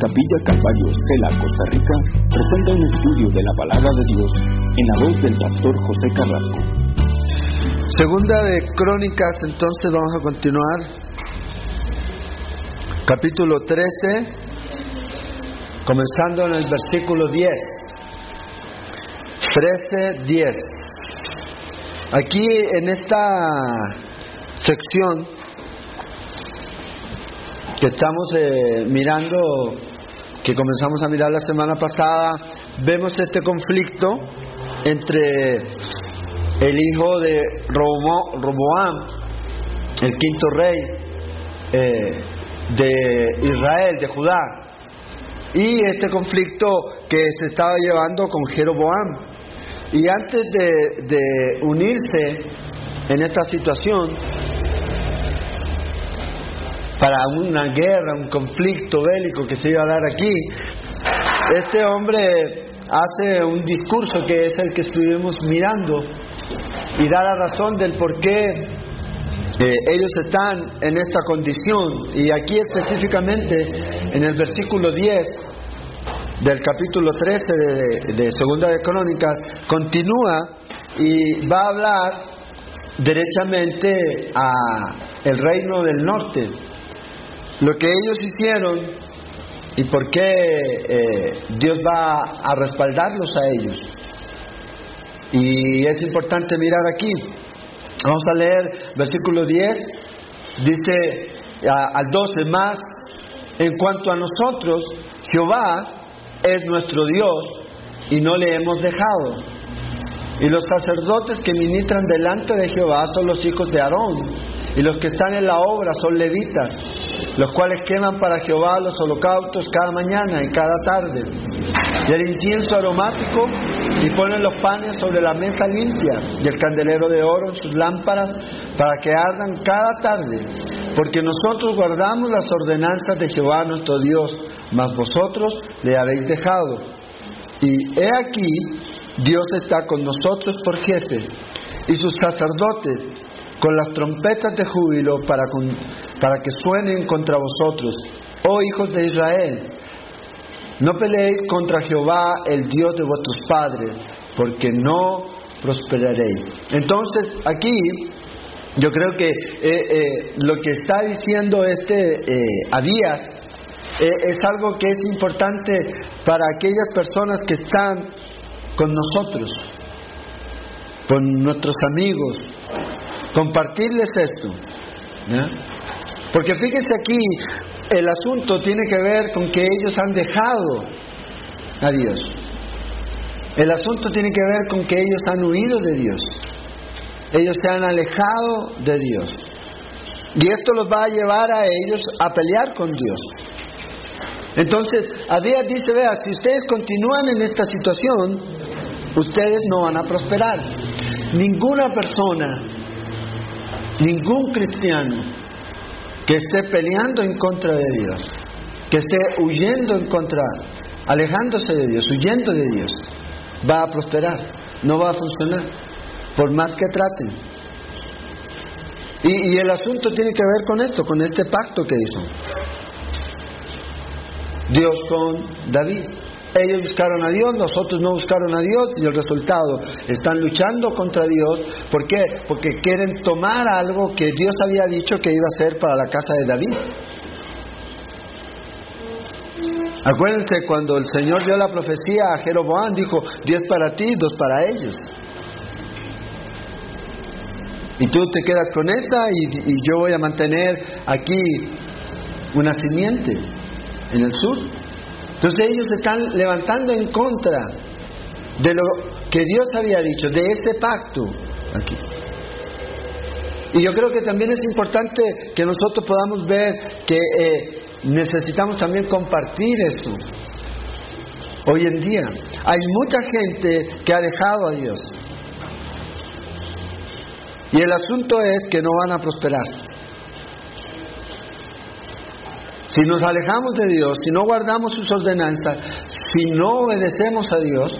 Capilla Calvario Estela, Costa Rica, presenta un estudio de la palabra de Dios en la voz del pastor José Carrasco. Segunda de Crónicas, entonces vamos a continuar. Capítulo 13, comenzando en el versículo 10. 13, 10. Aquí en esta sección que estamos eh, mirando, que comenzamos a mirar la semana pasada, vemos este conflicto entre el hijo de Roboam, el quinto rey eh, de Israel, de Judá, y este conflicto que se estaba llevando con Jeroboam. Y antes de, de unirse en esta situación, para una guerra, un conflicto bélico que se iba a dar aquí, este hombre hace un discurso que es el que estuvimos mirando y da la razón del por qué eh, ellos están en esta condición. Y aquí específicamente en el versículo 10 del capítulo 13 de, Segunda de Crónicas, continúa y va a hablar derechamente a el reino del norte lo que ellos hicieron y por qué eh, Dios va a respaldarlos a ellos. Y es importante mirar aquí. Vamos a leer versículo 10, dice al 12 más, en cuanto a nosotros, Jehová es nuestro Dios y no le hemos dejado. Y los sacerdotes que ministran delante de Jehová son los hijos de Aarón, y los que están en la obra son levitas los cuales queman para Jehová los holocaustos cada mañana y cada tarde, y el incienso aromático, y ponen los panes sobre la mesa limpia, y el candelero de oro en sus lámparas, para que ardan cada tarde, porque nosotros guardamos las ordenanzas de Jehová nuestro Dios, mas vosotros le habéis dejado. Y he aquí, Dios está con nosotros por jefe, y sus sacerdotes con las trompetas de júbilo para, para que suenen contra vosotros, oh hijos de Israel. No peleéis contra Jehová, el Dios de vuestros padres, porque no prosperaréis. Entonces, aquí yo creo que eh, eh, lo que está diciendo este eh, Abías es algo que es importante para aquellas personas que están con nosotros, con nuestros amigos, compartirles esto. Porque fíjense aquí, el asunto tiene que ver con que ellos han dejado a Dios. El asunto tiene que ver con que ellos han huido de Dios. Ellos se han alejado de Dios. Y esto los va a llevar a ellos a pelear con Dios. Entonces, Adías dice, vea, si ustedes continúan en esta situación, ustedes no van a prosperar. Ninguna persona ningún cristiano que esté peleando en contra de Dios, que esté huyendo en contra, alejándose de Dios, huyendo de Dios, va a prosperar, no va a funcionar, por más que traten. Y, y el asunto tiene que ver con esto, con este pacto que hizo Dios con David. Ellos buscaron a Dios, nosotros no buscaron a Dios y el resultado, están luchando contra Dios. ¿Por qué? Porque quieren tomar algo que Dios había dicho que iba a ser para la casa de David. Acuérdense cuando el Señor dio la profecía a Jeroboam, dijo, diez para ti, dos para ellos. Y tú te quedas con esta y, y yo voy a mantener aquí una simiente en el sur. Entonces ellos están levantando en contra de lo que Dios había dicho, de este pacto aquí. Y yo creo que también es importante que nosotros podamos ver que eh, necesitamos también compartir eso. Hoy en día hay mucha gente que ha dejado a Dios. Y el asunto es que no van a prosperar. Si nos alejamos de Dios, si no guardamos sus ordenanzas, si no obedecemos a Dios,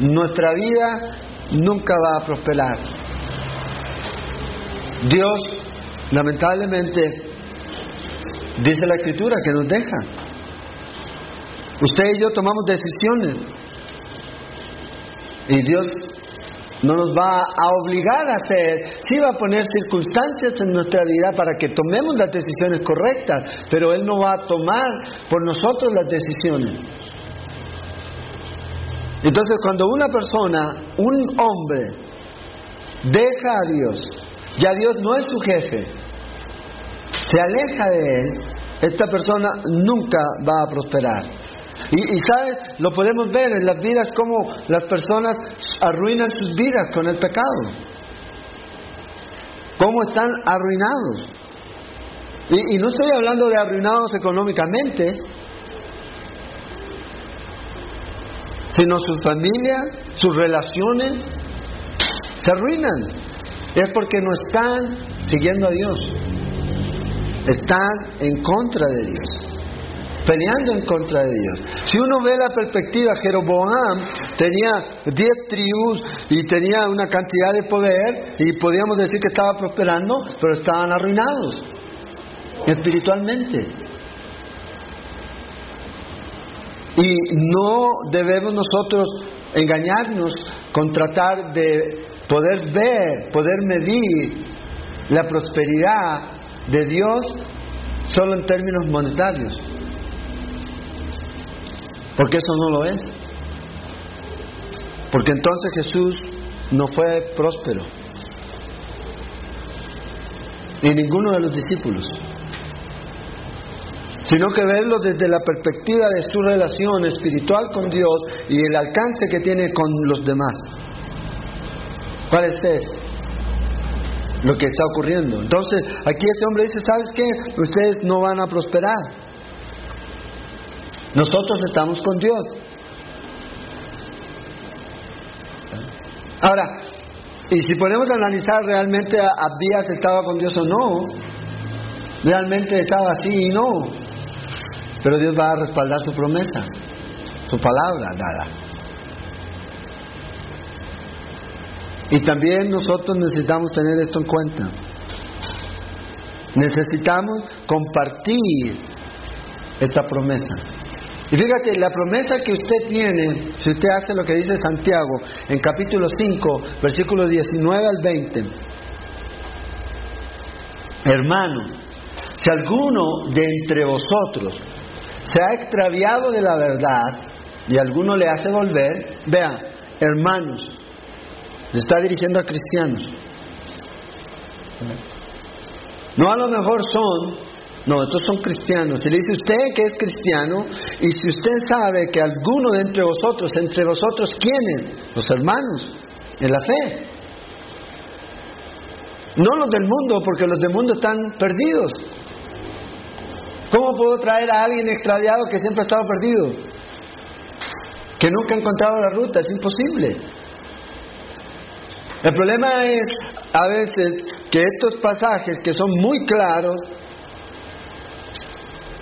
nuestra vida nunca va a prosperar. Dios, lamentablemente, dice la Escritura que nos deja. Usted y yo tomamos decisiones. Y Dios no nos va a obligar a hacer, sí va a poner circunstancias en nuestra vida para que tomemos las decisiones correctas, pero Él no va a tomar por nosotros las decisiones. Entonces cuando una persona, un hombre, deja a Dios, ya Dios no es su jefe, se aleja de Él, esta persona nunca va a prosperar. Y, sabes, lo podemos ver en las vidas como las personas arruinan sus vidas con el pecado. Cómo están arruinados. Y, y no estoy hablando de arruinados económicamente, sino sus familias, sus relaciones, se arruinan. Es porque no están siguiendo a Dios. Están en contra de Dios peleando en contra de Dios. Si uno ve la perspectiva, Jeroboam tenía diez tribus y tenía una cantidad de poder y podíamos decir que estaba prosperando, pero estaban arruinados espiritualmente. Y no debemos nosotros engañarnos con tratar de poder ver, poder medir la prosperidad de Dios solo en términos monetarios. Porque eso no lo es. Porque entonces Jesús no fue próspero. Ni ninguno de los discípulos. Sino que verlo desde la perspectiva de su relación espiritual con Dios y el alcance que tiene con los demás. ¿Cuál es? Lo que está ocurriendo. Entonces, aquí ese hombre dice, ¿sabes qué? Ustedes no van a prosperar. Nosotros estamos con Dios. Ahora, y si podemos analizar realmente Abías estaba con Dios o no, realmente estaba así y no, pero Dios va a respaldar su promesa, su palabra dada. Y también nosotros necesitamos tener esto en cuenta. Necesitamos compartir esta promesa. Y fíjate, la promesa que usted tiene, si usted hace lo que dice Santiago en capítulo 5, versículos 19 al 20, hermanos, si alguno de entre vosotros se ha extraviado de la verdad y alguno le hace volver, vean, hermanos, le está dirigiendo a cristianos. No a lo mejor son no, estos son cristianos. Si le dice usted que es cristiano, y si usted sabe que alguno de entre vosotros, entre vosotros, ¿quiénes? Los hermanos, en la fe. No los del mundo, porque los del mundo están perdidos. ¿Cómo puedo traer a alguien extraviado que siempre ha estado perdido? Que nunca ha encontrado la ruta, es imposible. El problema es a veces que estos pasajes que son muy claros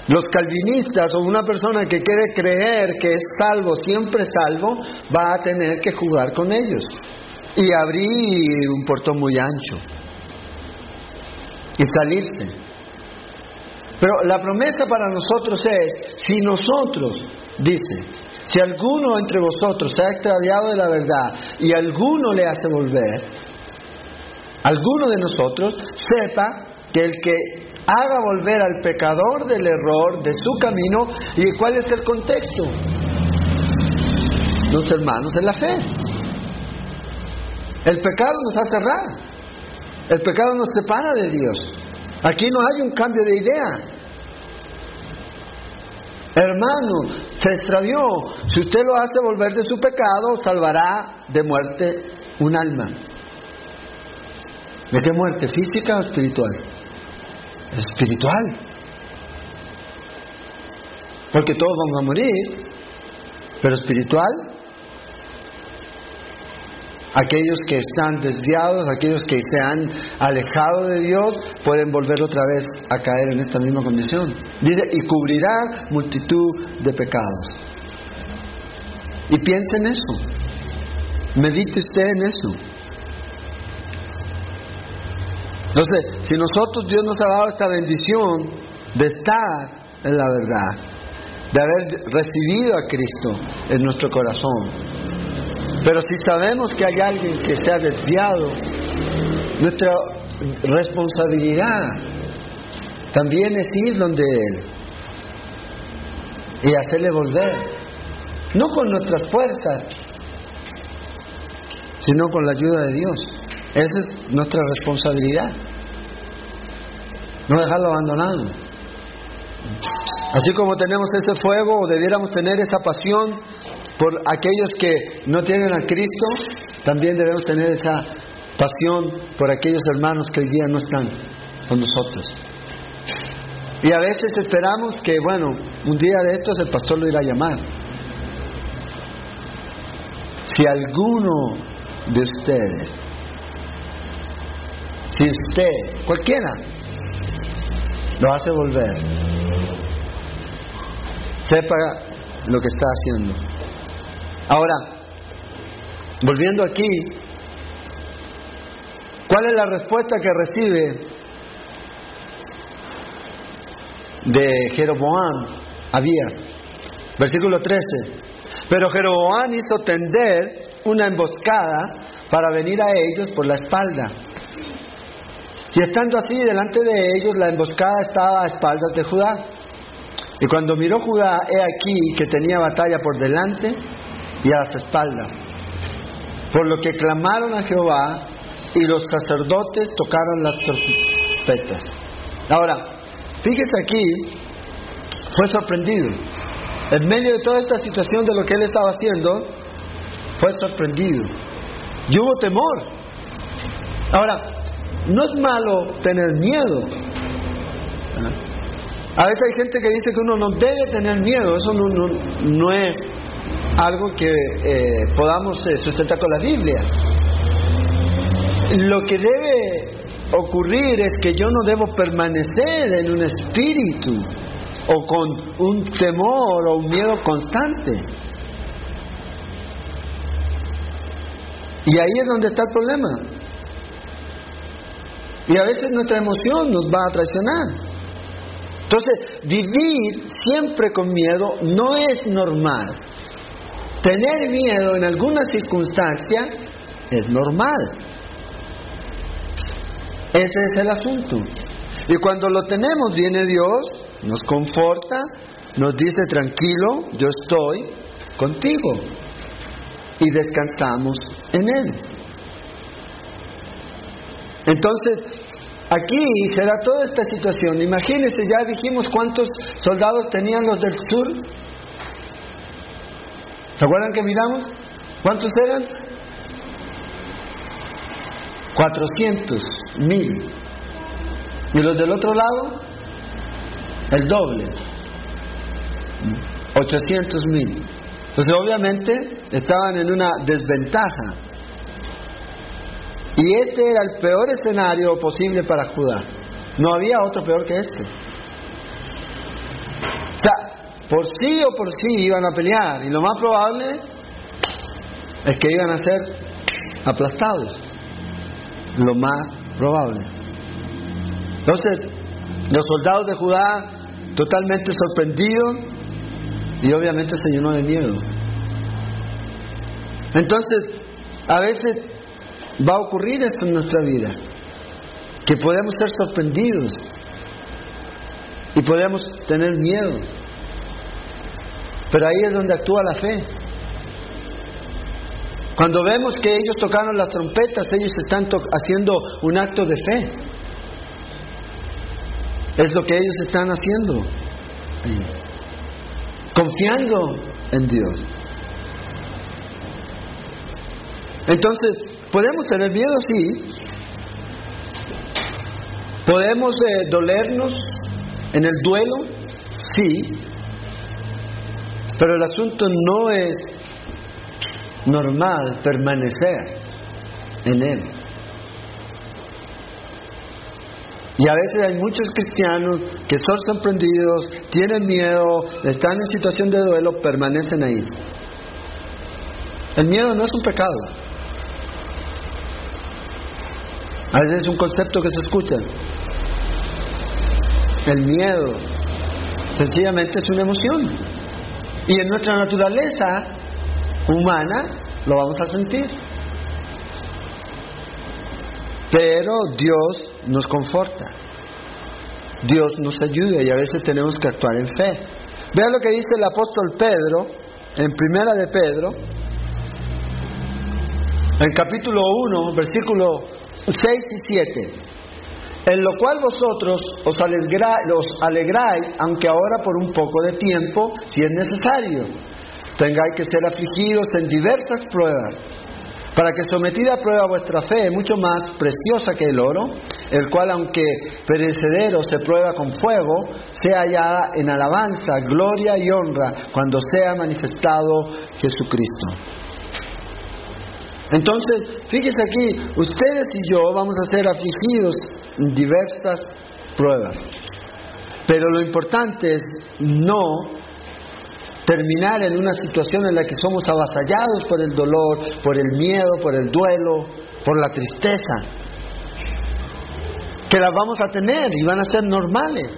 los calvinistas o una persona que quiere creer que es salvo, siempre salvo, va a tener que jugar con ellos y abrir un portón muy ancho y salirse. Pero la promesa para nosotros es, si nosotros, dice, si alguno entre vosotros se ha extraviado de la verdad y alguno le hace volver, alguno de nosotros sepa que el que haga volver al pecador del error, de su camino. ¿Y cuál es el contexto? Los hermanos en la fe. El pecado nos hace errar. El pecado nos separa de Dios. Aquí no hay un cambio de idea. Hermano, se extravió. Si usted lo hace volver de su pecado, salvará de muerte un alma. ¿De qué muerte? ¿Física o espiritual? Espiritual. Porque todos vamos a morir, pero espiritual. Aquellos que están desviados, aquellos que se han alejado de Dios, pueden volver otra vez a caer en esta misma condición. Dice, y cubrirá multitud de pecados. Y piense en eso. Medite usted en eso. Entonces, si nosotros Dios nos ha dado esta bendición de estar en la verdad, de haber recibido a Cristo en nuestro corazón. Pero si sabemos que hay alguien que se ha desviado, nuestra responsabilidad también es ir donde Él y hacerle volver, no con nuestras fuerzas, sino con la ayuda de Dios. Esa es nuestra responsabilidad. No dejarlo abandonado. Así como tenemos ese fuego o debiéramos tener esa pasión por aquellos que no tienen a Cristo, también debemos tener esa pasión por aquellos hermanos que hoy día no están con nosotros. Y a veces esperamos que, bueno, un día de estos el pastor lo irá a llamar. Si alguno de ustedes, si usted, cualquiera, lo hace volver, sepa lo que está haciendo. Ahora, volviendo aquí, ¿cuál es la respuesta que recibe de Jeroboam había. Versículo 13. Pero Jeroboam hizo tender una emboscada para venir a ellos por la espalda. Y estando así delante de ellos, la emboscada estaba a espaldas de Judá. Y cuando miró Judá, he aquí que tenía batalla por delante y a las espaldas. Por lo que clamaron a Jehová y los sacerdotes tocaron las trompetas. Ahora, Fíjese aquí, fue sorprendido. En medio de toda esta situación de lo que él estaba haciendo, fue sorprendido. Y hubo temor. Ahora, no es malo tener miedo. A veces hay gente que dice que uno no debe tener miedo. Eso no, es algo que eh, podamos eh, sustentar con la Biblia. Lo que debe ocurrir es que yo no debo permanecer en un espíritu o con un temor o un miedo constante. Y ahí es donde está el problema. Y a veces nuestra emoción nos va a traicionar. Entonces, vivir siempre con miedo no es normal. Tener miedo en alguna circunstancia es normal. Ese es el asunto. Y cuando lo tenemos, viene Dios, nos conforta, nos dice, tranquilo, yo estoy contigo. Y descansamos en Él. Entonces, aquí será toda esta situación. Imagínense, ya dijimos cuántos soldados tenían los del sur. ¿Se acuerdan que miramos? ¿Cuántos eran? 400 mil. Y los del otro lado, el doble, 800 mil. Entonces obviamente estaban en una desventaja. Y este era el peor escenario posible para Judá. No había otro peor que este. O sea, por sí o por sí iban a pelear. Y lo más probable es que iban a ser aplastados lo más probable. Entonces, los soldados de Judá totalmente sorprendidos y obviamente se llenó de miedo. Entonces, a veces va a ocurrir esto en nuestra vida, que podemos ser sorprendidos y podemos tener miedo. Pero ahí es donde actúa la fe. Cuando vemos que ellos tocaron las trompetas, ellos están haciendo un acto de fe. Es lo que ellos están haciendo. Confiando en Dios. Entonces, ¿podemos tener miedo? Sí. ¿Podemos eh, dolernos en el duelo? Sí. Pero el asunto no es normal permanecer en Él. Y a veces hay muchos cristianos que son sorprendidos, tienen miedo, están en situación de duelo, permanecen ahí. El miedo no es un pecado. A veces es un concepto que se escucha. El miedo sencillamente es una emoción. Y en nuestra naturaleza humana lo vamos a sentir. Pero Dios nos conforta. Dios nos ayuda y a veces tenemos que actuar en fe. Vea lo que dice el apóstol Pedro en Primera de Pedro, en capítulo 1, versículo 6 y 7. En lo cual vosotros os alegráis, aunque ahora por un poco de tiempo, si es necesario, tengáis que ser afligidos en diversas pruebas para que sometida a prueba vuestra fe, mucho más preciosa que el oro, el cual aunque perecedero se prueba con fuego, sea hallada en alabanza, gloria y honra cuando sea manifestado Jesucristo. Entonces, fíjese aquí, ustedes y yo vamos a ser afligidos en diversas pruebas. Pero lo importante es no terminar en una situación en la que somos avasallados por el dolor, por el miedo, por el duelo, por la tristeza, que las vamos a tener y van a ser normales,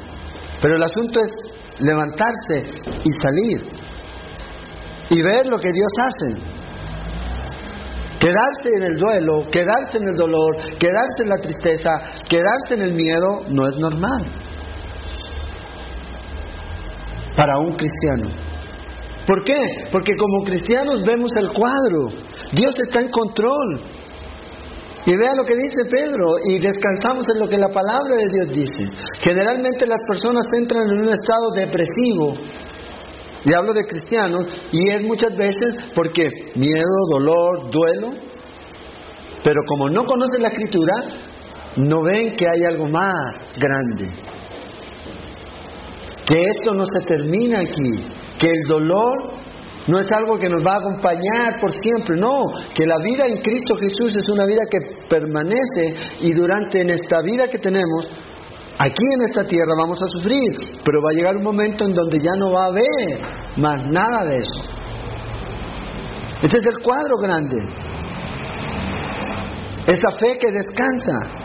pero el asunto es levantarse y salir y ver lo que Dios hace. Quedarse en el duelo, quedarse en el dolor, quedarse en la tristeza, quedarse en el miedo no es normal para un cristiano. ¿Por qué? Porque como cristianos vemos el cuadro. Dios está en control. Y vea lo que dice Pedro y descansamos en lo que la palabra de Dios dice. Generalmente las personas entran en un estado depresivo. Y hablo de cristianos y es muchas veces porque miedo, dolor, duelo. Pero como no conocen la escritura, no ven que hay algo más grande. Que esto no se termina aquí que el dolor no es algo que nos va a acompañar por siempre, no, que la vida en Cristo Jesús es una vida que permanece y durante en esta vida que tenemos, aquí en esta tierra vamos a sufrir, pero va a llegar un momento en donde ya no va a haber más nada de eso. Ese es el cuadro grande. Esa fe que descansa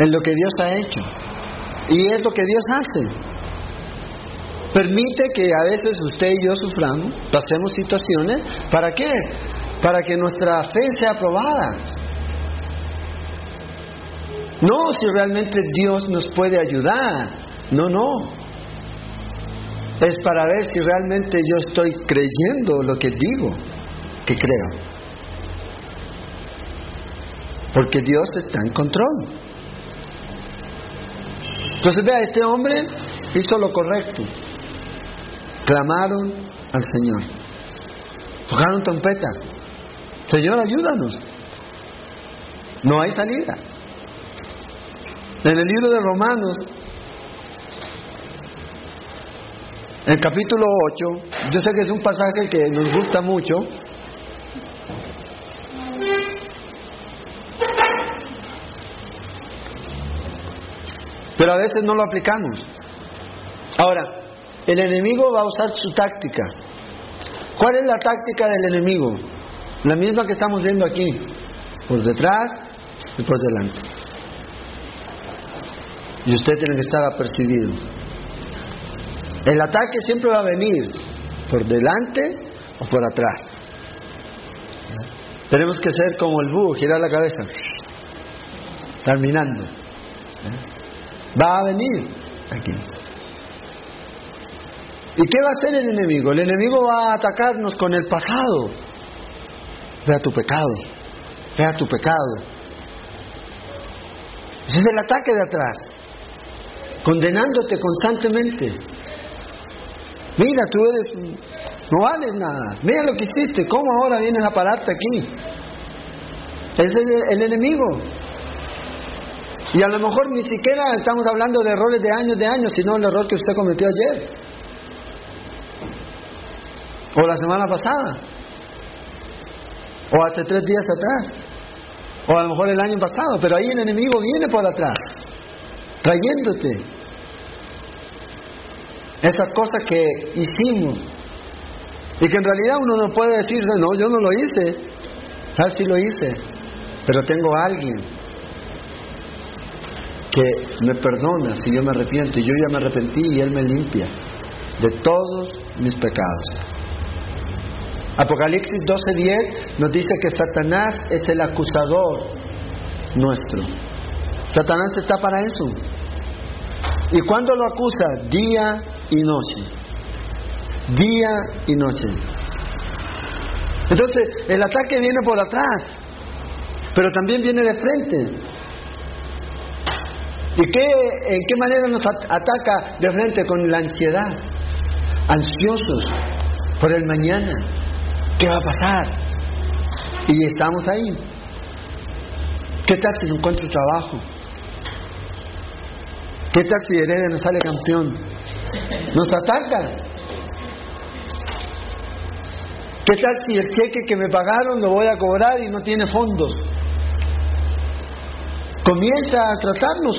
en lo que Dios ha hecho. Y es lo que Dios hace. Permite que a veces usted y yo suframos, pasemos situaciones. ¿Para qué? Para que nuestra fe sea aprobada. No si realmente Dios nos puede ayudar. No, no. Es para ver si realmente yo estoy creyendo lo que digo que creo. Porque Dios está en control. Entonces vea, este hombre hizo lo correcto clamaron al Señor. Tocaron trompeta. Señor, ayúdanos. No hay salida. En el libro de Romanos, el capítulo 8, yo sé que es un pasaje que nos gusta mucho. Pero a veces no lo aplicamos. Ahora, el enemigo va a usar su táctica. ¿Cuál es la táctica del enemigo? La misma que estamos viendo aquí, por detrás y por delante. Y usted tiene que estar apercibido. El ataque siempre va a venir por delante o por atrás. Tenemos que ser como el búho, girar la cabeza, terminando. Va a venir aquí. ¿Y qué va a hacer el enemigo? El enemigo va a atacarnos con el pasado. Vea tu pecado, vea tu pecado. Ese es el ataque de atrás, condenándote constantemente. Mira, tú eres, no vales nada. Mira lo que hiciste, ¿cómo ahora vienes a pararte aquí? Es el enemigo. Y a lo mejor ni siquiera estamos hablando de errores de años de años, sino el error que usted cometió ayer. O la semana pasada. O hace tres días atrás. O a lo mejor el año pasado. Pero ahí el enemigo viene por atrás. Trayéndote. Esas cosas que hicimos. Y que en realidad uno no puede decir, no, yo no lo hice. ¿Sabes si lo hice? Pero tengo a alguien que me perdona si yo me arrepiento. Yo ya me arrepentí y Él me limpia. de todos mis pecados. Apocalipsis 12:10 nos dice que Satanás es el acusador nuestro. Satanás está para eso. ¿Y cuando lo acusa? Día y noche. Día y noche. Entonces, el ataque viene por atrás, pero también viene de frente. ¿Y qué, en qué manera nos ataca de frente? Con la ansiedad. Ansiosos por el mañana. ¿Qué va a pasar? Y estamos ahí. ¿Qué tal si no encuentro trabajo? ¿Qué tal si Heredia no sale campeón? Nos ataca. ¿Qué tal si el cheque que me pagaron lo voy a cobrar y no tiene fondos? Comienza a tratarnos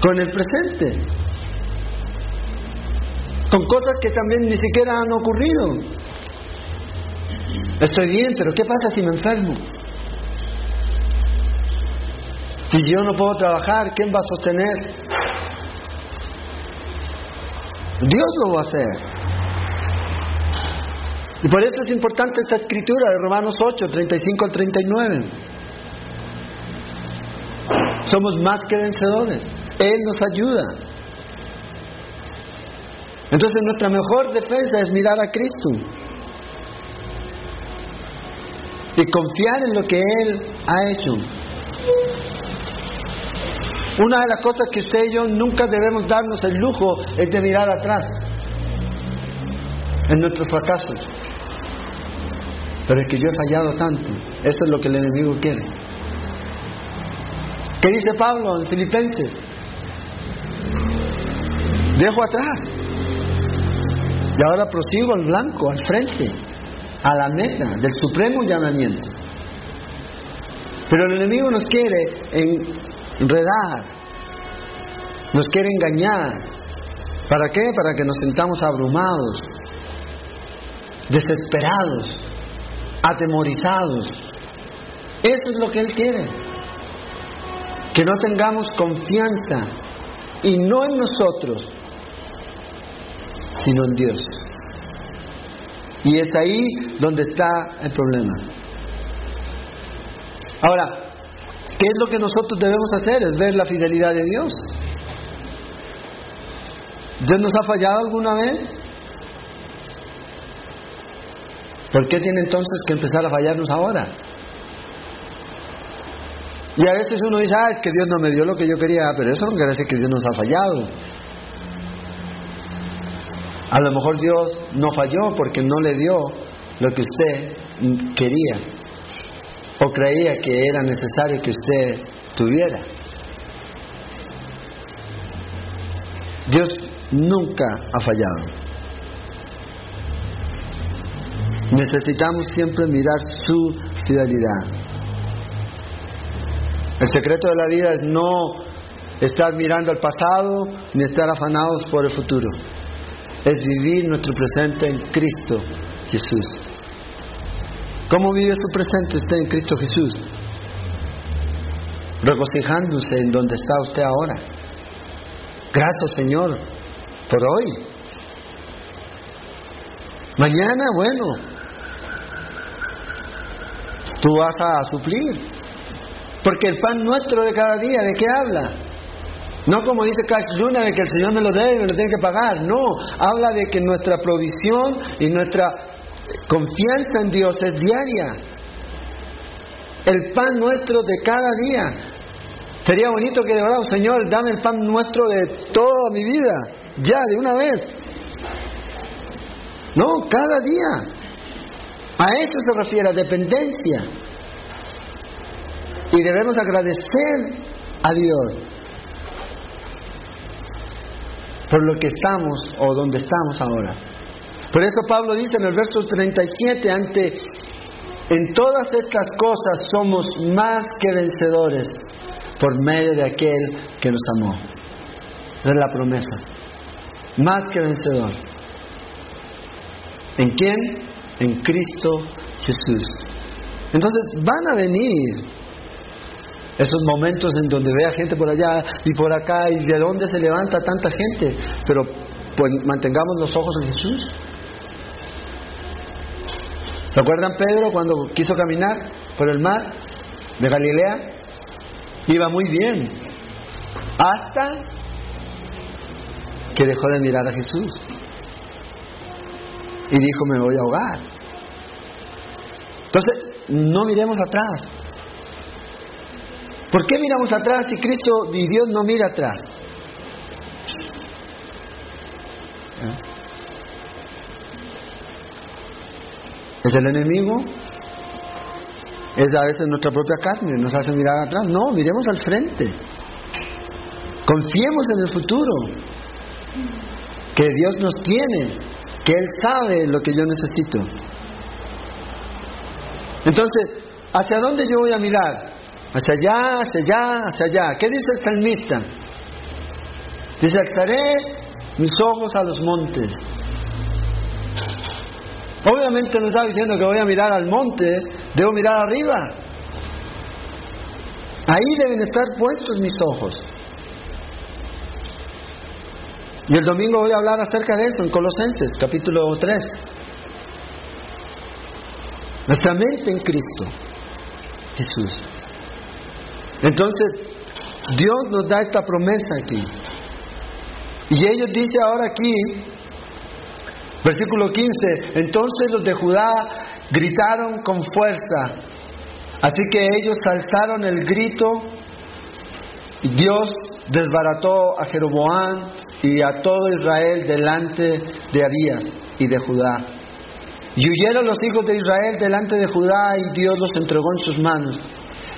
con el presente, con cosas que también ni siquiera han ocurrido. Estoy bien, pero ¿qué pasa si me enfermo? Si yo no puedo trabajar, ¿quién va a sostener? Dios lo va a hacer. Y por eso es importante esta escritura de Romanos 8, 35 al 39. Somos más que vencedores. Él nos ayuda. Entonces nuestra mejor defensa es mirar a Cristo y confiar en lo que Él ha hecho. Una de las cosas que usted y yo nunca debemos darnos el lujo es de mirar atrás en nuestros fracasos. Pero es que yo he fallado tanto. Eso es lo que el enemigo quiere. ¿Qué dice Pablo en Filipenses? Dejo atrás. Y ahora prosigo al blanco, al frente, a la meta del supremo llamamiento. Pero el enemigo nos quiere enredar, nos quiere engañar. ¿Para qué? Para que nos sentamos abrumados, desesperados, atemorizados. Eso es lo que Él quiere. Que no tengamos confianza y no en nosotros, sino en Dios. Y es ahí donde está el problema. Ahora, ¿qué es lo que nosotros debemos hacer? Es ver la fidelidad de Dios. ¿Dios nos ha fallado alguna vez? ¿Por qué tiene entonces que empezar a fallarnos ahora? Y a veces uno dice, ah, es que Dios no me dio lo que yo quería, pero eso no quiere decir que Dios nos ha fallado. A lo mejor Dios no falló porque no le dio lo que usted quería o creía que era necesario que usted tuviera. Dios nunca ha fallado. Necesitamos siempre mirar su fidelidad. El secreto de la vida es no estar mirando al pasado ni estar afanados por el futuro. Es vivir nuestro presente en Cristo Jesús. ¿Cómo vive su presente usted en Cristo Jesús? Regocijándose en donde está usted ahora. Grato Señor por hoy. Mañana, bueno, tú vas a suplir. Porque el pan nuestro de cada día, ¿de qué habla? No como dice Cash Luna de que el Señor me lo debe y me lo tiene que pagar. No, habla de que nuestra provisión y nuestra confianza en Dios es diaria. El pan nuestro de cada día. Sería bonito que verdad, Señor, dame el pan nuestro de toda mi vida. Ya, de una vez. No, cada día. A eso se refiere, a dependencia. Y debemos agradecer a Dios por lo que estamos o donde estamos ahora. Por eso Pablo dice en el verso 37, ante en todas estas cosas somos más que vencedores por medio de aquel que nos amó. Esa es la promesa. Más que vencedor. ¿En quién? En Cristo Jesús. Entonces van a venir esos momentos en donde ve a gente por allá y por acá y de dónde se levanta tanta gente, pero pues mantengamos los ojos en Jesús. ¿Se acuerdan Pedro cuando quiso caminar por el mar de Galilea? Iba muy bien, hasta que dejó de mirar a Jesús y dijo, me voy a ahogar. Entonces, no miremos atrás. ¿Por qué miramos atrás si Cristo y Dios no mira atrás? ¿Eh? ¿Es el enemigo? ¿Es a veces nuestra propia carne? ¿Nos hace mirar atrás? No, miremos al frente. Confiemos en el futuro. Que Dios nos tiene. Que Él sabe lo que yo necesito. Entonces, ¿hacia dónde yo voy a mirar? Hacia allá, hacia allá, hacia allá. ¿Qué dice el salmista? Dice, alzaré mis ojos a los montes. Obviamente no está diciendo que voy a mirar al monte, debo mirar arriba. Ahí deben estar puestos mis ojos. Y el domingo voy a hablar acerca de esto en Colosenses, capítulo 3. Nuestra mente en Cristo, Jesús. Entonces, Dios nos da esta promesa aquí. Y ellos dice ahora aquí, versículo 15, entonces los de Judá gritaron con fuerza. Así que ellos alzaron el grito y Dios desbarató a Jeroboam y a todo Israel delante de Abías y de Judá. Y huyeron los hijos de Israel delante de Judá y Dios los entregó en sus manos.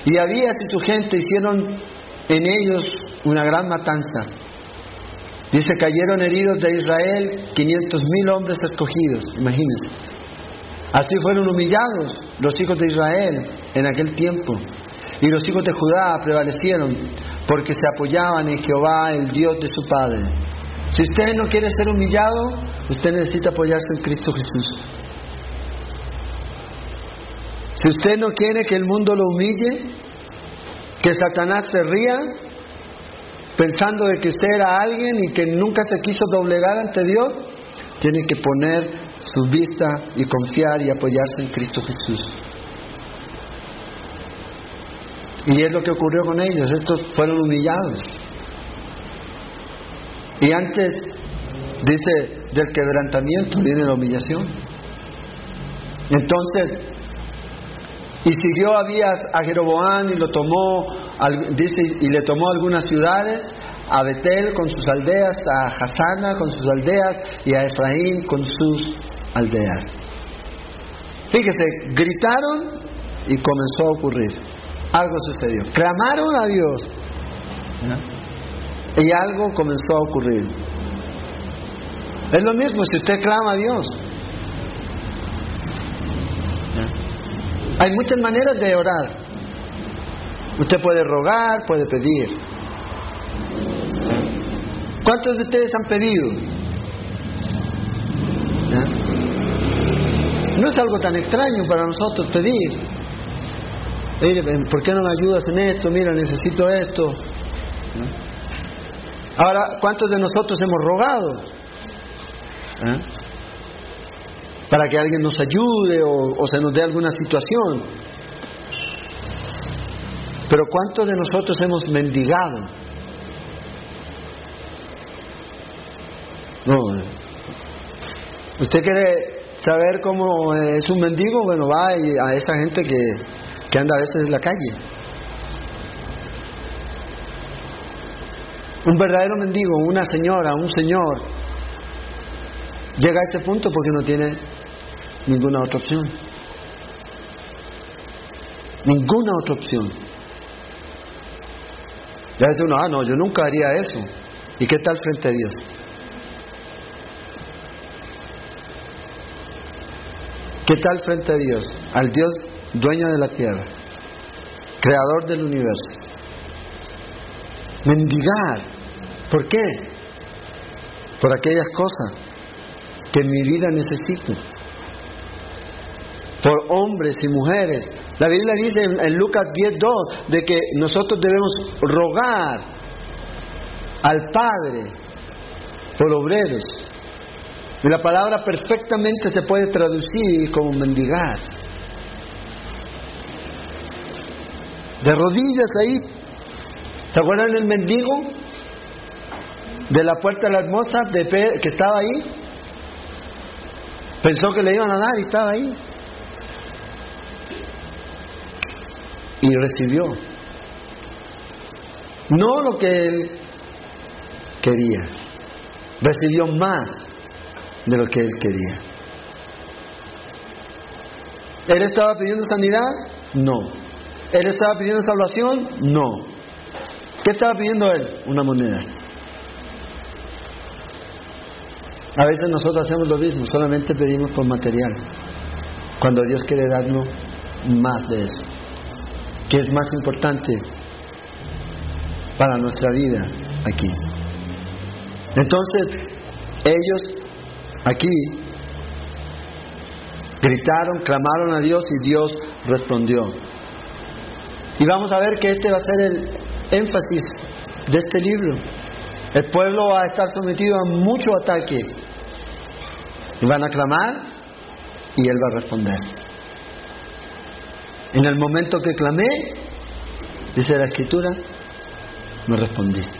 Y Abías y su gente hicieron en ellos una gran matanza. Dice, cayeron heridos de Israel 500 mil hombres escogidos, imagínense. Así fueron humillados los hijos de Israel en aquel tiempo. Y los hijos de Judá prevalecieron porque se apoyaban en Jehová, el Dios de su Padre. Si usted no quiere ser humillado, usted necesita apoyarse en Cristo Jesús. Si usted no quiere que el mundo lo humille, que Satanás se ría, pensando de que usted era alguien y que nunca se quiso doblegar ante Dios, tiene que poner su vista y confiar y apoyarse en Cristo Jesús. Y es lo que ocurrió con ellos, estos fueron humillados. Y antes, dice, del quebrantamiento viene la humillación. Entonces, y siguió Abías a Jeroboam y lo tomó, dice, y le tomó algunas ciudades, a Betel con sus aldeas, a Hasana con sus aldeas y a Efraín con sus aldeas. Fíjese, gritaron y comenzó a ocurrir. Algo sucedió. Clamaron a Dios. Y algo comenzó a ocurrir. Es lo mismo si usted clama a Dios. Hay muchas maneras de orar. Usted puede rogar, puede pedir. ¿Cuántos de ustedes han pedido? No es algo tan extraño para nosotros pedir. ¿por qué no me ayudas en esto? Mira, necesito esto. Ahora, ¿cuántos de nosotros hemos rogado? ¿Eh? Para que alguien nos ayude o, se nos dé alguna situación. Pero ¿cuántos de nosotros hemos mendigado? No. ¿Usted quiere saber cómo es un mendigo? Bueno, va a esa gente que, que anda a veces en la calle. Un verdadero mendigo, una señora, un señor, llega a ese punto porque no tiene ninguna otra opción. Ninguna otra opción. Ya dice uno, ah, no, yo nunca haría eso. ¿Y qué tal frente a Dios? ¿Qué tal frente a Dios? Al Dios dueño de la tierra, creador del universo. Mendigar. ¿Por qué? Por aquellas cosas que en mi vida necesito. Por hombres y mujeres. La Biblia dice en, Lucas 10.2 de que nosotros debemos rogar al Padre por obreros. Y la palabra perfectamente se puede traducir como mendigar. De rodillas ahí. ¿Se acuerdan del mendigo? De la puerta de la hermosa de que estaba ahí. Pensó que le iban a dar y estaba ahí. Y recibió. No lo que él quería. Recibió más de lo que él quería. ¿Él estaba pidiendo sanidad? No. ¿Él estaba pidiendo salvación? No. ¿Qué estaba pidiendo él? Una moneda. A veces nosotros hacemos lo mismo, solamente pedimos por material, cuando Dios quiere darnos más de eso, que es más importante para nuestra vida aquí. Entonces, ellos aquí gritaron, clamaron a Dios y Dios respondió. Y vamos a ver que este va a ser el énfasis de este libro. El pueblo va a estar sometido a mucho ataque. Y van a clamar y él va a responder. En el momento que clamé, dice la escritura, me respondiste.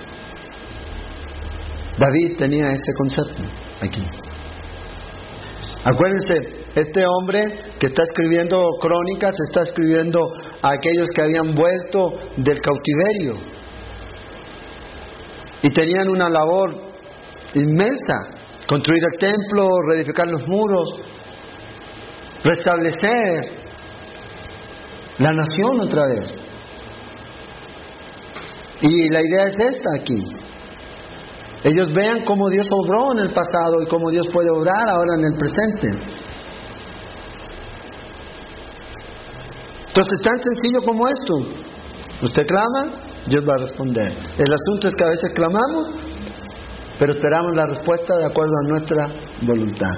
David tenía ese concepto aquí. Acuérdense, este hombre que está escribiendo crónicas está escribiendo a aquellos que habían vuelto del cautiverio y tenían una labor inmensa, construir el templo, reedificar los muros, restablecer la nación otra vez. Y la idea es esta aquí. Ellos vean cómo Dios obró en el pasado y cómo Dios puede obrar ahora en el presente. Entonces, tan sencillo como esto. Usted clama, Dios va a responder. El asunto es que a veces clamamos, pero esperamos la respuesta de acuerdo a nuestra voluntad.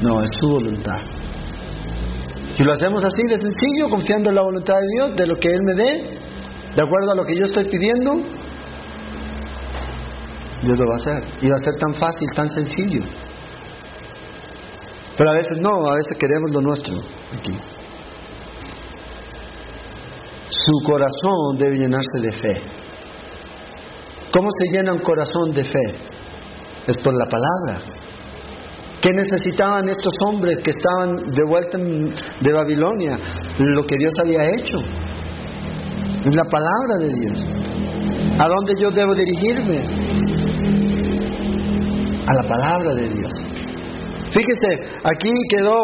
No, es su voluntad. Si lo hacemos así de sencillo, confiando en la voluntad de Dios, de lo que Él me dé, de acuerdo a lo que yo estoy pidiendo, Dios lo va a hacer. Y va a ser tan fácil, tan sencillo. Pero a veces no, a veces queremos lo nuestro. Su corazón debe llenarse de fe. ¿Cómo se llena un corazón de fe? Es por la palabra. ¿Qué necesitaban estos hombres que estaban de vuelta de Babilonia? Lo que Dios había hecho. La palabra de Dios. ¿A dónde yo debo dirigirme? A la palabra de Dios. Fíjese, aquí quedó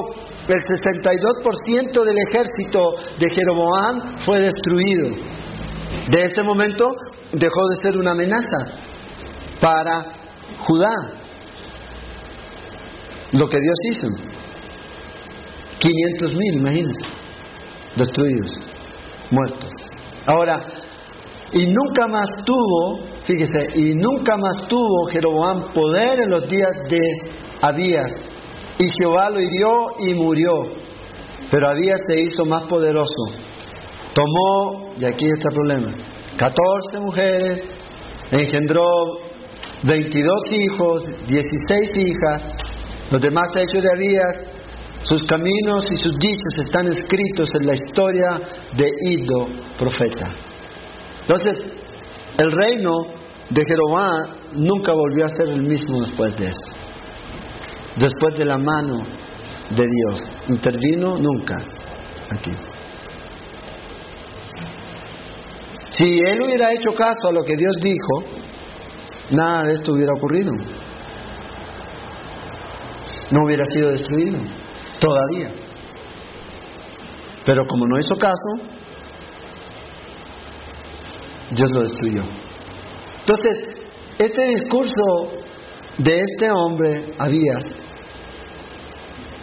el 62% del ejército de Jeroboam fue destruido. De ese momento dejó de ser una amenaza para Judá. Lo que Dios hizo. 500 mil, imagínense, destruidos, muertos. Ahora, y nunca más tuvo, fíjese, y nunca más tuvo Jeroboam poder en los días de Abías. Y Jehová lo hirió y murió. Pero Abías se hizo más poderoso. Tomó, y aquí está el problema, 14 mujeres, engendró 22 hijos, 16 hijas, los demás hechos de Abías, sus caminos y sus dichos están escritos en la historia de Ido, profeta. Entonces, el reino de Jeroboam nunca volvió a ser el mismo después de eso. Después de la mano de Dios. ¿Intervino? Nunca. Aquí. Si él hubiera hecho caso a lo que Dios dijo, nada de esto hubiera ocurrido. No hubiera sido destruido. Todavía. Pero como no hizo caso, Dios lo destruyó. Entonces, este discurso de este hombre, Abías,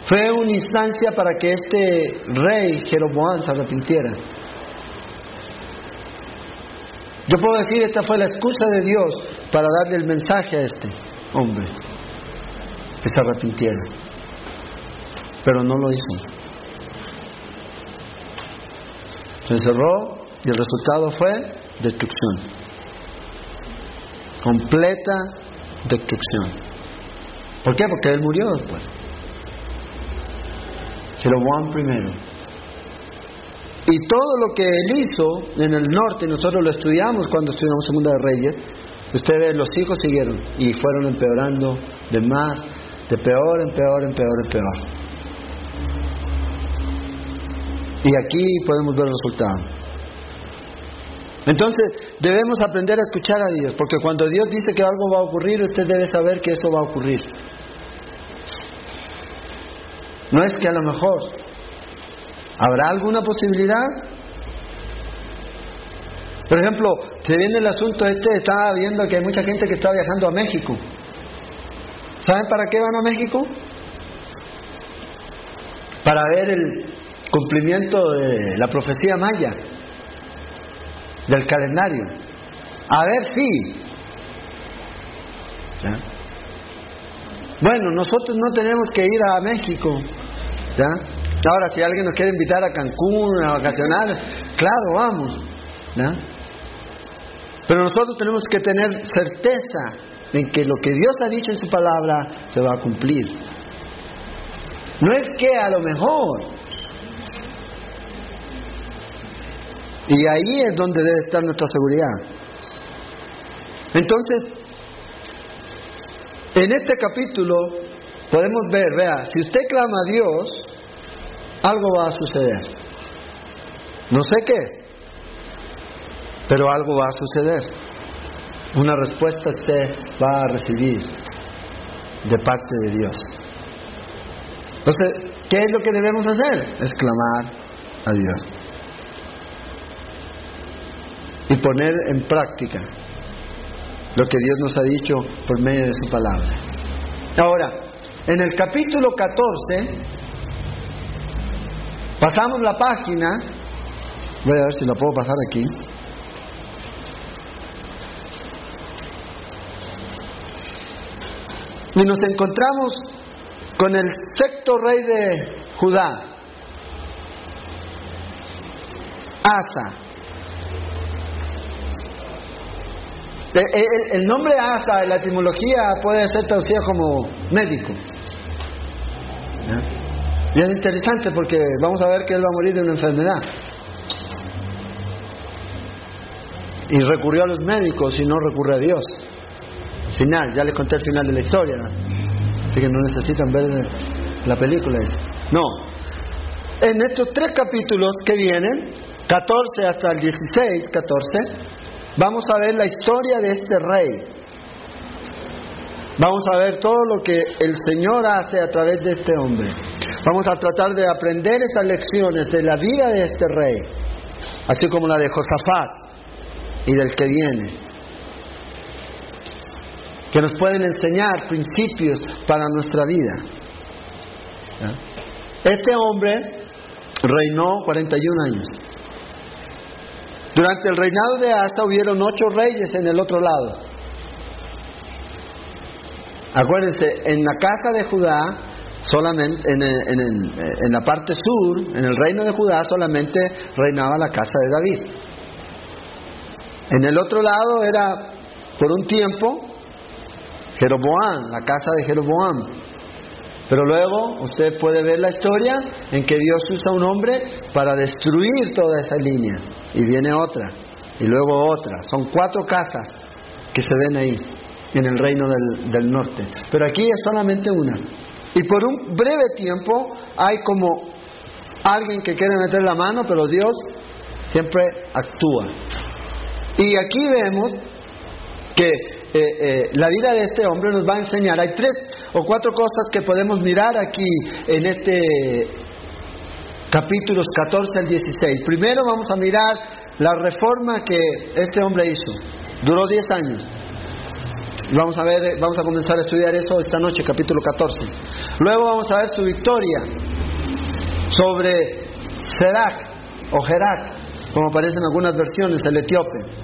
fue una instancia para que este rey Jeroboam se arrepintiera. Yo puedo decir, esta fue la excusa de Dios para darle el mensaje a este hombre, se arrepintiera. pero no lo hizo. Se encerró y el resultado fue destrucción. Completa destrucción. ¿Por qué? Porque él murió después. Jeroboam primero. Y todo lo que él hizo en el norte, nosotros lo estudiamos cuando estudiamos Segunda de Reyes, ustedes los hijos siguieron y fueron empeorando de más, de peor en peor, en peor, en peor. Y aquí podemos ver el resultado. Entonces debemos aprender a escuchar a Dios, porque cuando Dios dice que algo va a ocurrir, usted debe saber que eso va a ocurrir. No es que a lo mejor habrá alguna posibilidad. Por ejemplo, se viene el asunto este, estaba viendo que hay mucha gente que está viajando a México. ¿Saben para qué van a México? Para ver el cumplimiento de la profecía maya del calendario. A ver si. Bueno, nosotros no tenemos que ir a México. Ahora, si alguien nos quiere invitar a Cancún a vacacionar, claro, vamos. Pero nosotros tenemos que tener certeza en que lo que Dios ha dicho en su palabra se va a cumplir. No es que a lo mejor Y ahí es donde debe estar nuestra seguridad. Entonces, en este capítulo podemos ver, vea, si usted clama a Dios, algo va a suceder. No sé qué, pero algo va a suceder. Una respuesta usted va a recibir de parte de Dios. Entonces, ¿qué es lo que debemos hacer? Es clamar a Dios y poner en práctica lo que Dios nos ha dicho por medio de su palabra. Ahora, en el capítulo 14, pasamos la página, voy a ver si la puedo pasar aquí. Y nos encontramos con el sexto rey de Judá, Asa. El, nombre Asa en la etimología puede ser traducido como médico. Y es interesante porque vamos a ver que él va a morir de una enfermedad. Y recurrió a los médicos y no recurre a Dios. Final, ya les conté el final de la historia. Así que no necesitan ver la película. No. En estos tres capítulos que vienen, 14 hasta el 16, 14, Vamos a ver la historia de este rey. Vamos a ver todo lo que el Señor hace a través de este hombre. Vamos a tratar de aprender esas lecciones de la vida de este rey, así como la de Josafat y del que viene, que nos pueden enseñar principios para nuestra vida. Este hombre reinó 41 años. Durante el reinado de Asa hubieron ocho reyes en el otro lado. Acuérdense, en la casa de Judá, solamente en, en, la parte sur, en el reino de Judá, solamente reinaba la casa de David. En el otro lado era, por un tiempo, Jeroboam, la casa de Jeroboam. Pero luego usted puede ver la historia en que Dios usa un hombre para destruir toda esa línea y viene otra, y luego otra. Son cuatro casas que se ven ahí, en el reino del, del norte. Pero aquí es solamente una. Y por un breve tiempo hay como alguien que quiere meter la mano, pero Dios siempre actúa. Y aquí vemos que eh, eh, la vida de este hombre nos va a enseñar. Hay tres o cuatro cosas que podemos mirar aquí en este capítulos 14 al 16. Primero vamos a mirar la reforma que este hombre hizo. Duró 10 años. Vamos a ver, vamos a comenzar a estudiar eso esta noche, capítulo 14. Luego vamos a ver su victoria sobre Serac o Gerak, como aparece en algunas versiones, el etíope.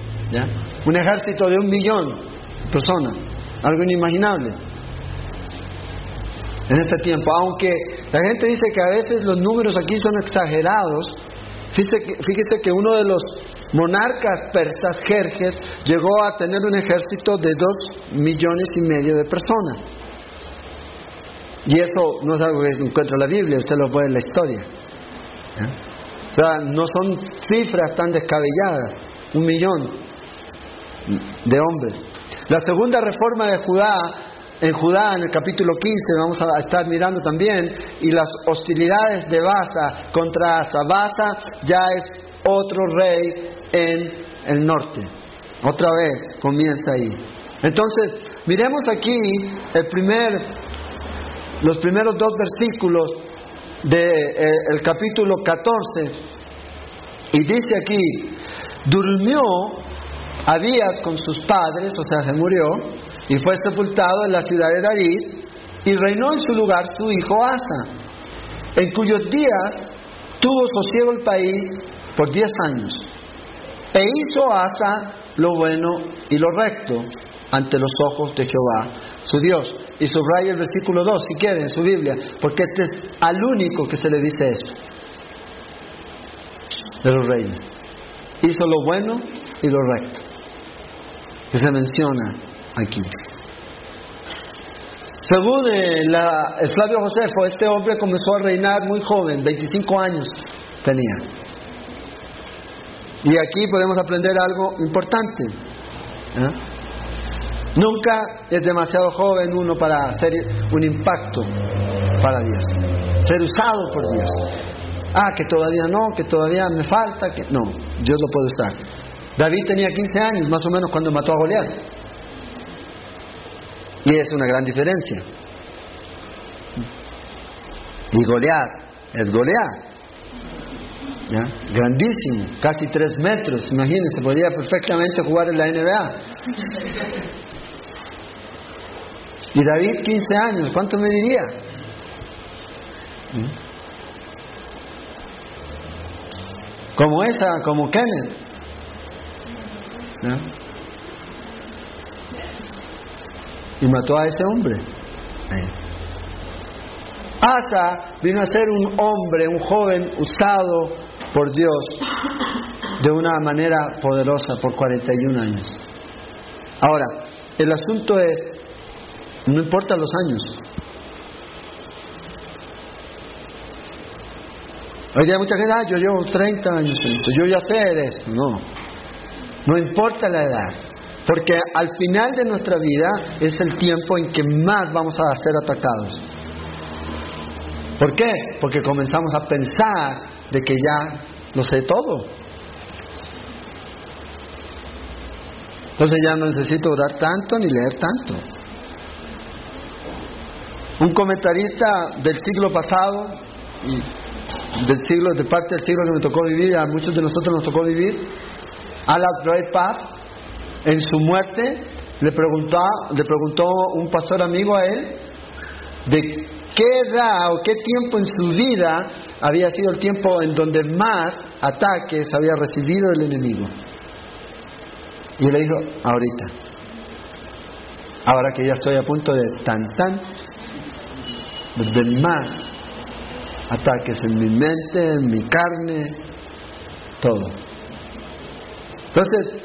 Un ejército de un millón personas, algo inimaginable. en este tiempo. Aunque la gente dice que a veces los números aquí son exagerados, fíjese que, uno de los monarcas persas, Jerjes, llegó a tener un ejército de dos millones y medio de personas. Y eso no es algo que encuentra en la Biblia, usted lo puede en la historia. O sea, no son cifras tan descabelladas. Un millón de hombres. La segunda reforma de Judá, en Judá, en el capítulo 15, vamos a estar mirando también, y las hostilidades de Baza contra Asa. Ya es otro rey en el norte. Otra vez comienza ahí. Entonces, miremos aquí el primer, los primeros dos versículos del de, eh, capítulo 14. Y dice aquí, durmió Abías con sus padres, o sea, se murió, y fue sepultado en la ciudad de David, y reinó en su lugar su hijo Asa, en cuyos días tuvo sosiego el país por diez años. E hizo Asa lo bueno y lo recto ante los ojos de Jehová, su Dios. Y subraya el versículo 2, si quiere, en su Biblia, porque este es al único que se le dice esto, de los reyes. Hizo lo bueno y lo recto que se menciona aquí. Según eh, la, el Flavio Josefo, este hombre comenzó a reinar muy joven, 25 años tenía. Y aquí podemos aprender algo importante. ¿eh? Nunca es demasiado joven uno para hacer un impacto para Dios, ser usado por Dios. Ah, que todavía no, que todavía me falta, que no, Dios lo puede usar. David tenía 15 años más o menos cuando mató a Goliat. Y es una gran diferencia. Y Goliat es Goliat. Grandísimo, casi 3 metros. Imagínense, podría perfectamente jugar en la NBA. Y David 15 años, ¿cuánto me diría? ¿Mm? Como esa, como Kenneth. Y mató a ese hombre. Asa vino a ser un hombre, un joven usado por Dios de una manera poderosa por 41 años. Ahora, el asunto es, no importa los años. Hoy día mucha gente, ah, yo llevo 30 años yo ya sé de esto. No, no importa la edad, porque al final de nuestra vida es el tiempo en que más vamos a ser atacados. ¿Por qué? Porque comenzamos a pensar de que ya lo sé todo. Entonces ya no necesito orar tanto ni leer tanto. Un comentarista del siglo pasado y del siglo, de parte del siglo que me tocó vivir, a muchos de nosotros nos tocó vivir, Alan Paz, en su muerte, le preguntó, le preguntó un pastor amigo a él de qué edad o qué tiempo en su vida había sido el tiempo en donde más ataques había recibido el enemigo. Y él le dijo, ahorita. Ahora que ya estoy a punto de tan tan, de más ataques en mi mente, en mi carne, todo. Entonces,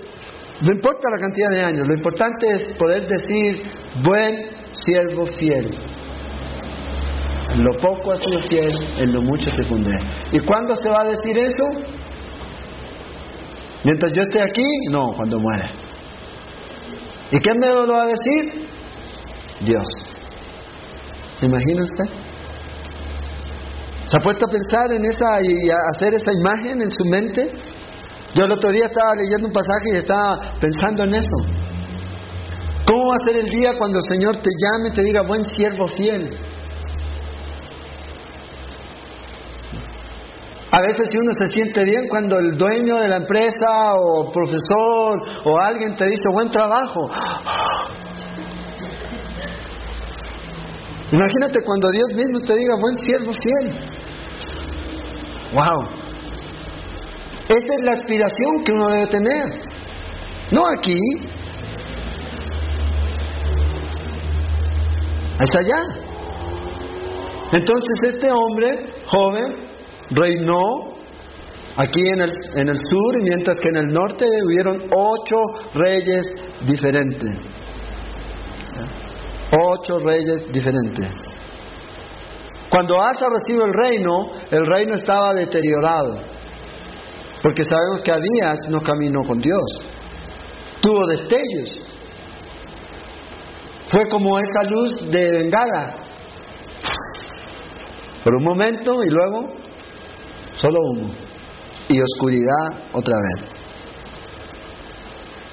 no importa la cantidad de años, lo importante es poder decir, buen siervo fiel. En lo poco ha sido fiel, en lo mucho te pondré. ¿Y cuándo se va a decir eso? Mientras yo esté aquí, no, cuando muera. ¿Y quién me lo va a decir? Dios. ¿Se imagina usted? ¿Se ha puesto a pensar en esa y a hacer esa imagen en su mente? Yo el otro día estaba leyendo un pasaje y estaba pensando en eso. ¿Cómo va a ser el día cuando el Señor te llame y te diga, buen siervo fiel? A veces si uno se siente bien cuando el dueño de la empresa o profesor o alguien te dice buen trabajo. Imagínate cuando Dios mismo te diga buen siervo fiel. Wow. Esa es la aspiración que uno debe tener. No aquí. Es allá. Entonces este hombre joven reinó aquí en el, en el sur, mientras que en el norte hubieron ocho reyes diferentes. Ocho reyes diferentes. Cuando Asa recibe el reino, el reino estaba deteriorado, porque sabemos que Abías no caminó con Dios, tuvo destellos, fue como esa luz de bengala, por un momento y luego solo humo y oscuridad otra vez.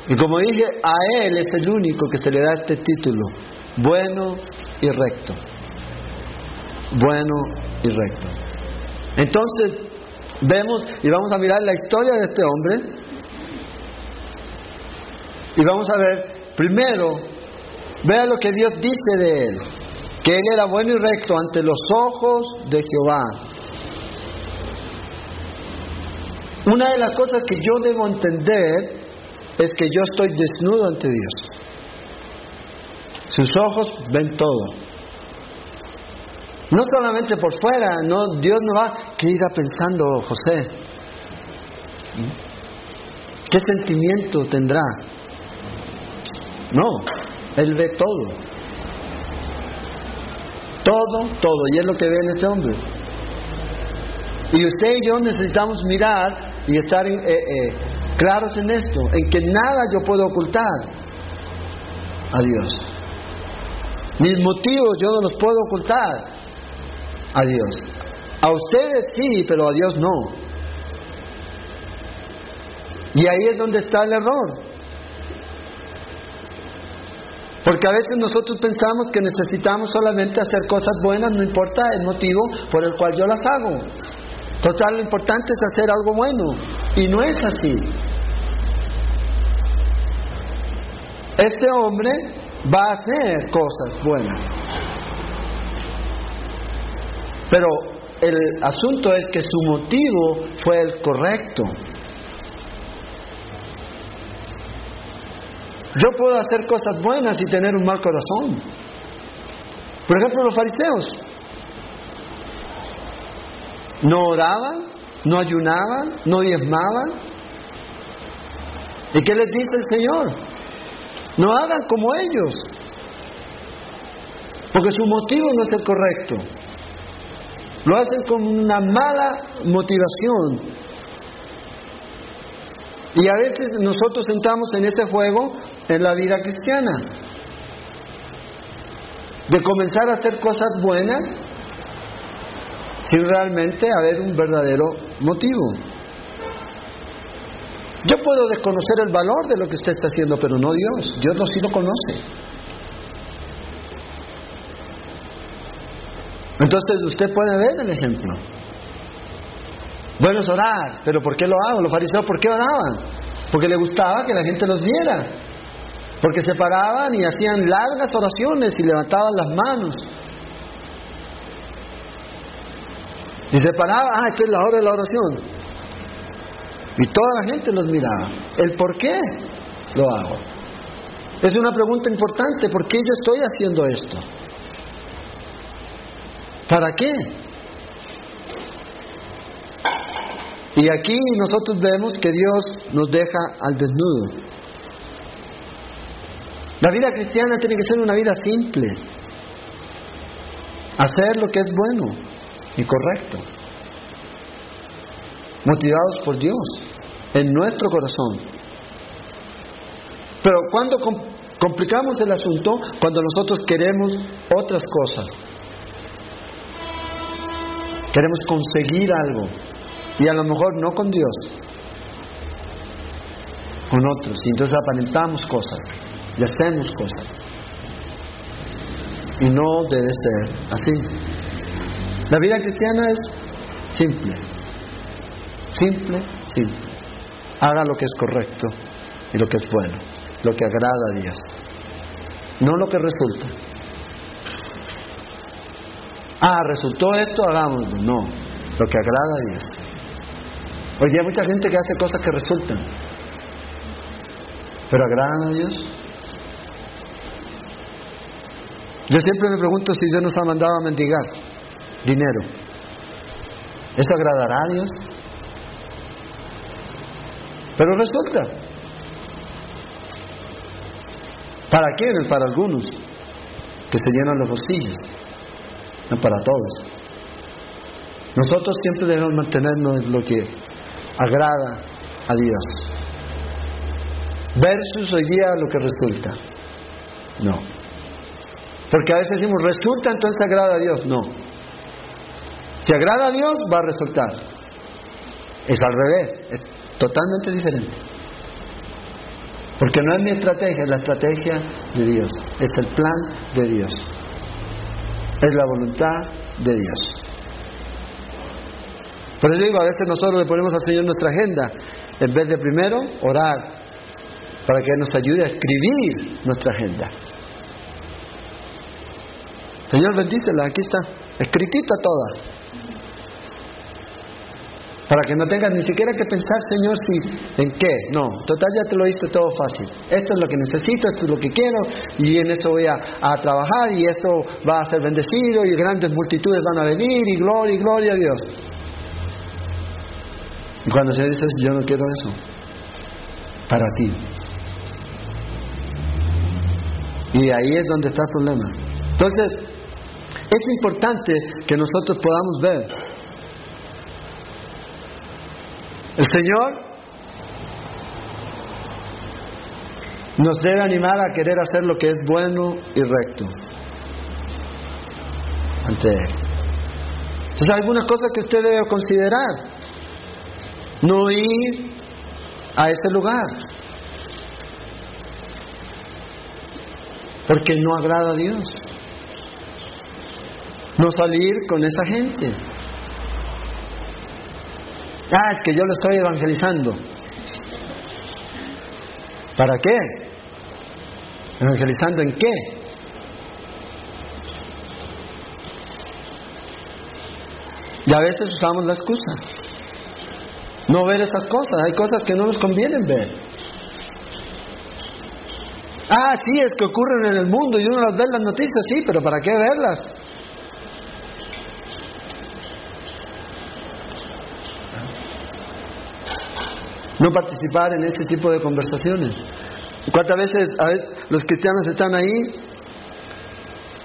Y como dije, a él es el único que se le da este título, bueno y recto. Bueno y recto. Entonces, vemos y vamos a mirar la historia de este hombre y vamos a ver, primero, vea lo que Dios dice de él que él era bueno y recto ante los ojos de Jehová. Una de las cosas que yo debo entender es que yo estoy desnudo ante Dios. Sus ojos ven todo. No solamente por fuera, no, Dios no va, ¿qué irá pensando José? ¿Qué sentimiento tendrá? No, Él ve todo. Todo, todo. Y es lo que ve en este hombre. Y usted y yo necesitamos mirar y estar eh, eh, claros en esto, en que nada yo puedo ocultar a Dios. Mis motivos yo no los puedo ocultar a Dios. A ustedes sí, pero a Dios no. Y ahí es donde está el error. Porque a veces nosotros pensamos que necesitamos solamente hacer cosas buenas, no importa el motivo por el cual yo las hago. Total, lo importante es hacer algo bueno. Y no es así. Este hombre va a hacer cosas buenas. Pero el asunto es que su motivo fue el correcto. Yo puedo hacer cosas buenas y tener un mal corazón. Por ejemplo, los fariseos no oraban, no ayunaban, no diezmaban. ¿Y qué les dice el Señor? No hagan como ellos, porque su motivo no es el correcto. Lo hacen con una mala motivación, y a veces nosotros entramos en este juego en la vida cristiana. De comenzar a hacer cosas buenas sin realmente haber un verdadero motivo. Yo puedo desconocer el valor de lo que usted está haciendo, pero no Dios. Dios lo sí lo conoce. Entonces usted puede ver el ejemplo. Bueno es orar, pero ¿por qué lo hago? Los fariseos, ¿por qué oraban? Porque les gustaba que la gente los viera. Porque se paraban y hacían largas oraciones y levantaban las manos. Y se paraban, ah, esta es la hora de la oración. Y toda la gente los miraba. ¿El por qué lo hago? Es una pregunta importante. ¿Por qué yo estoy haciendo esto? ¿Para qué? Y aquí nosotros vemos que Dios nos deja al desnudo. La vida cristiana tiene que ser una vida simple. Hacer lo que es bueno y correcto. Motivados por Dios en nuestro corazón. Pero cuando complicamos el asunto, cuando nosotros queremos otras cosas, queremos conseguir algo, y a lo mejor no con Dios, con otros. Y entonces aparentamos cosas y hacemos cosas. Y no debe ser así. La vida cristiana es simple. Simple, simple. Haga lo que es correcto y lo que es bueno, lo que agrada a Dios. No lo que resulta. Ah, resultó esto, hagámoslo. No, lo que agrada a Dios. Hoy día hay mucha gente que hace cosas que resultan. ¿Pero agradan a Dios? Yo siempre me pregunto si Dios nos ha mandado a mendigar. dinero. ¿Eso agradará a Dios? Pero resulta, ¿para quiénes? Para algunos, que se llenan los bolsillos, no para todos. Nosotros siempre debemos mantenernos en lo que agrada a Dios. Versus hoy día lo que resulta. No. Porque a veces decimos, resulta entonces agrada a Dios. No. Si agrada a Dios, va a resultar. Es al revés, es totalmente diferente. Porque no es mi estrategia, es la estrategia de Dios. Es el plan de Dios. Es la voluntad de Dios. Por eso digo, a veces nosotros le ponemos al Señor nuestra agenda, en vez de primero orar, para que nos ayude a escribir nuestra agenda. Señor, bendícela, aquí está, escritita toda. Para que no tengas ni siquiera que pensar, Señor, si en qué. No, total ya te lo hice todo fácil. Esto es lo que necesito, esto es lo que quiero, y en eso voy a, a trabajar, y esto va a ser bendecido, y grandes multitudes van a venir, y gloria, y gloria a Dios. Y cuando se dice, yo no quiero eso, para ti. Y ahí es donde está el problema. Entonces, es importante que nosotros podamos ver. El Señor nos debe animar a querer hacer lo que es bueno y recto ante Él. Entonces, algunas cosas que usted debe considerar no ir a ese lugar. Porque no agrada a Dios. No salir con esa gente. Ah, es que yo lo estoy evangelizando. ¿Para qué? ¿Evangelizando en qué? Y a veces usamos la excusa no ver esas cosas. Hay cosas que no nos convienen ver. Ah, sí, es que ocurren en el mundo y uno las ve las noticias, sí, pero ¿para qué verlas? No participar en ese tipo de conversaciones. ¿Cuántas veces, veces los cristianos están ahí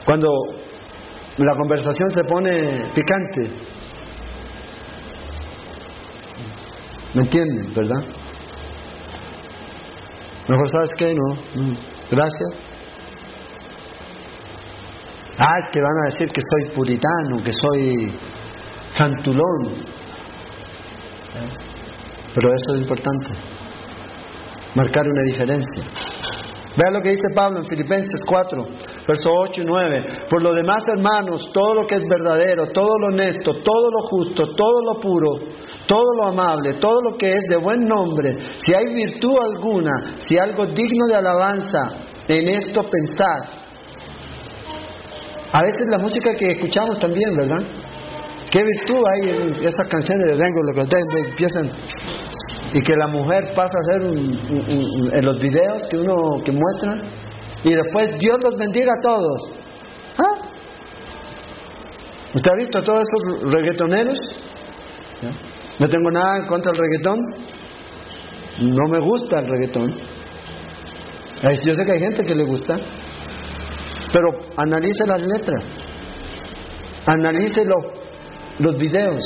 cuando la conversación se pone picante? ¿Me entienden, verdad? Mejor sabes qué, no. Gracias. Ah, que van a decir que soy puritano, que soy santulón. Pero eso es importante. Marcar una diferencia. Vean lo que dice Pablo en Filipenses 4, versos 8 y 9. Por lo demás, hermanos, todo lo que es verdadero, todo lo honesto, todo lo justo, todo lo puro, todo lo amable, todo lo que es de buen nombre, si hay virtud alguna, si algo digno de alabanza, en esto pensar. A veces la música que escuchamos también, ¿verdad? ¿Qué virtud hay en esas canciones de Dengo, lo que ustedes empiezan y que la mujer pasa a ser en los videos que uno que muestran y después Dios los bendiga a todos. ¿Ah? ¿Usted ha visto a todos esos reggaetoneros? No tengo nada en contra del reggaetón. No me gusta el reggaetón. Yo sé que hay gente que le gusta. Pero analice las letras. Analice los videos.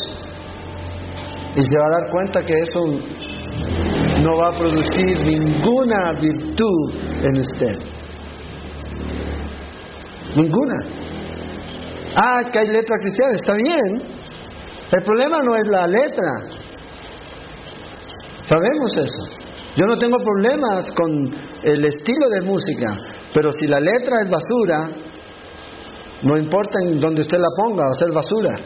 Y se va a dar cuenta que eso no va a producir ninguna virtud en usted. Ninguna. Ah, que hay letra cristiana, está bien. El problema no es la letra. Sabemos eso. Yo no tengo problemas con el estilo de música, pero si la letra es basura, no importa en donde usted la ponga, va a ser basura.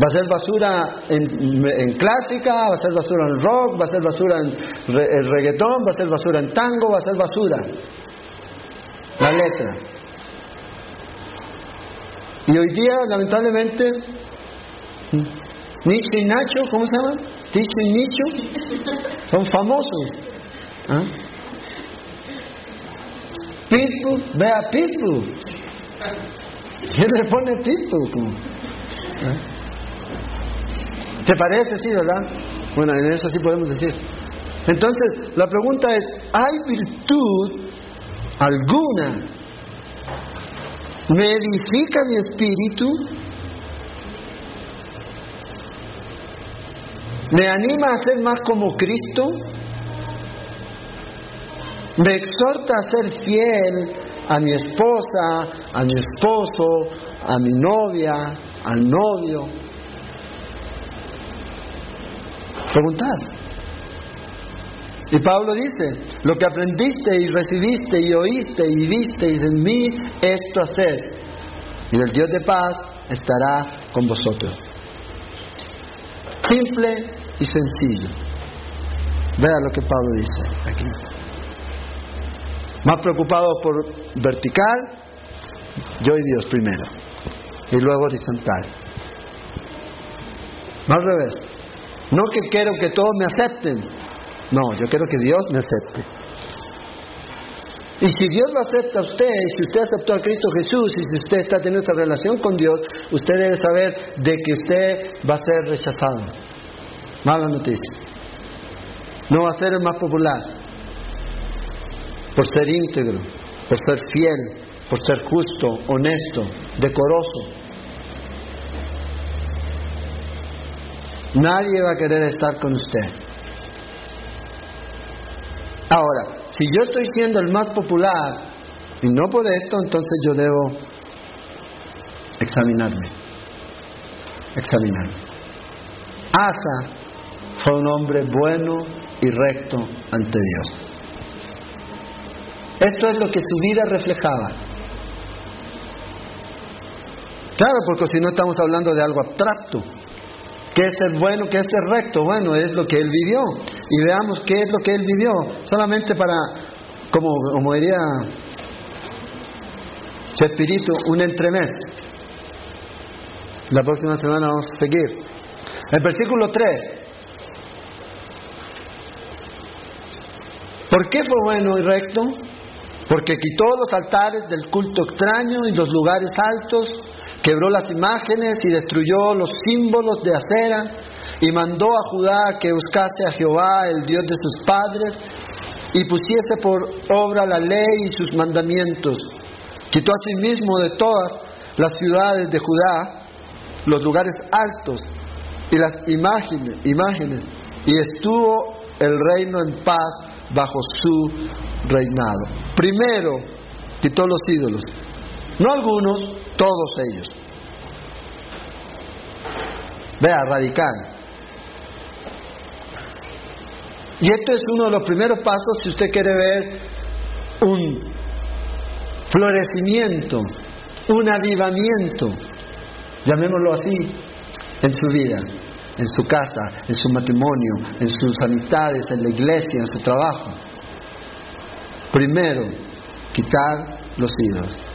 Va a ser basura en, clásica, va a ser basura en rock, va a ser basura en, reggaetón, va a ser basura en tango, va a ser basura. La letra. Y hoy día, lamentablemente, Nicho y Nacho, ¿cómo se llaman? Nicho y Nicho, son famosos. ¿Ah? Pitbull, vea Pitbull. ¿Quién le pone Pitbull? ¿Eh? ¿Te parece? Sí, ¿verdad? Bueno, en eso sí podemos decir. Entonces, la pregunta es, ¿hay virtud alguna? ¿Me edifica mi espíritu? ¿Me anima a ser más como Cristo? ¿Me exhorta a ser fiel a mi esposa, a mi esposo, a mi novia, al novio? Preguntar. Y Pablo dice, lo que aprendiste y recibiste y oíste y visteis en mí, esto haced. Y el Dios de paz estará con vosotros. Simple y sencillo. Vea lo que Pablo dice aquí. Más preocupado por vertical, yo y Dios primero. Y luego horizontal. No al revés. No que quiero que todos me acepten, no, yo quiero que Dios me acepte. Y si Dios lo acepta a usted, si usted aceptó a Cristo Jesús, y si usted está teniendo esa relación con Dios, usted debe saber de que usted va a ser rechazado. Mala noticia. No va a ser el más popular. Por ser íntegro, por ser fiel, por ser justo, honesto, decoroso. Nadie va a querer estar con usted. Ahora, si yo estoy siendo el más popular y no por esto, entonces yo debo examinarme. Examinarme. Asa fue un hombre bueno y recto ante Dios. Esto es lo que su vida reflejaba. Claro, porque si no estamos hablando de algo abstracto. ¿Qué es ser bueno? ¿Qué es ser recto? Bueno, es lo que él vivió. Y veamos qué es lo que él vivió. Solamente para, como, como diría espíritu, un entremés. La próxima semana vamos a seguir. El versículo 3. ¿Por qué fue bueno y recto? Porque quitó los altares del culto extraño y los lugares altos quebró las imágenes y destruyó los símbolos de acera y mandó a Judá que buscase a Jehová, el Dios de sus padres, y pusiese por obra la ley y sus mandamientos. Quitó asimismo de todas las ciudades de Judá los lugares altos y las imágenes, imágenes y estuvo el reino en paz bajo su reinado. Primero quitó los ídolos, no algunos, todos ellos. Vea, radical. Y esto es uno de los primeros pasos si usted quiere ver un florecimiento, un avivamiento, llamémoslo así, en su vida, en su casa, en su matrimonio, en sus amistades, en la iglesia, en su trabajo. Primero, quitar los ídolos.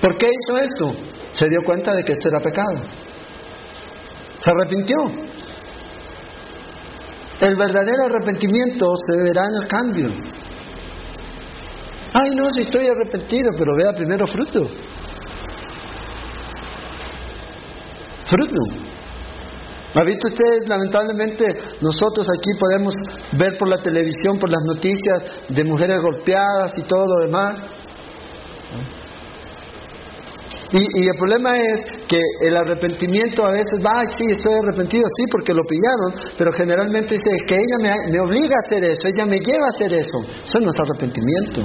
¿Por qué hizo esto? Se dio cuenta de que esto era pecado. Se arrepintió. El verdadero arrepentimiento se verá en el cambio. Ay, no, si estoy arrepentido, pero vea primero fruto. Fruto. ¿Ha visto ustedes? Lamentablemente nosotros aquí podemos ver por la televisión, por las noticias de mujeres golpeadas y todo lo demás. Y, el problema es que el arrepentimiento a veces va, sí, estoy arrepentido, sí, porque lo pillaron, pero generalmente dice que ella me, me obliga a hacer eso, ella me lleva a hacer eso. Eso no es arrepentimiento.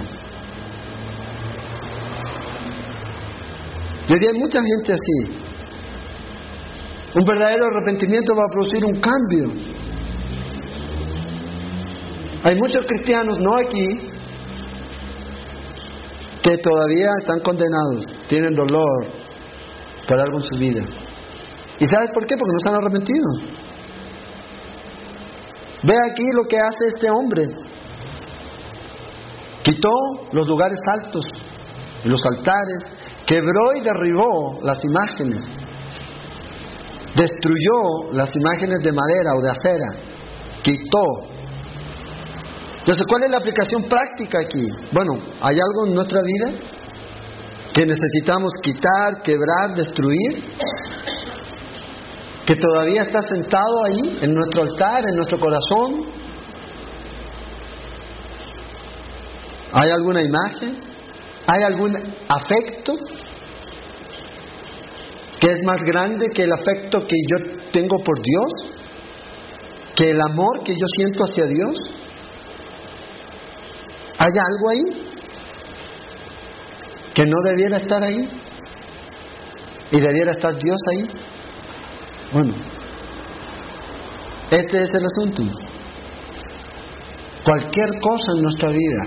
Y hoy hay mucha gente así. Un verdadero arrepentimiento va a producir un cambio. Hay muchos cristianos, no aquí, que todavía están condenados, tienen dolor por algo en su vida. ¿Y sabes por qué? Porque no se han arrepentido. Ve aquí lo que hace este hombre. Quitó los lugares altos los altares, quebró y derribó las imágenes, destruyó las imágenes de madera o de acera, quitó entonces, ¿cuál es la aplicación práctica aquí? Bueno, ¿hay algo en nuestra vida? que necesitamos quitar, quebrar, destruir, que todavía está sentado ahí en nuestro altar, en nuestro corazón. ¿Hay alguna imagen? ¿Hay algún afecto que es más grande que el afecto que yo tengo por Dios? ¿Que el amor que yo siento hacia Dios? ¿Hay algo ahí que no debiera estar ahí? ¿Y debiera estar Dios ahí? Bueno, este es el asunto. Cualquier cosa en nuestra vida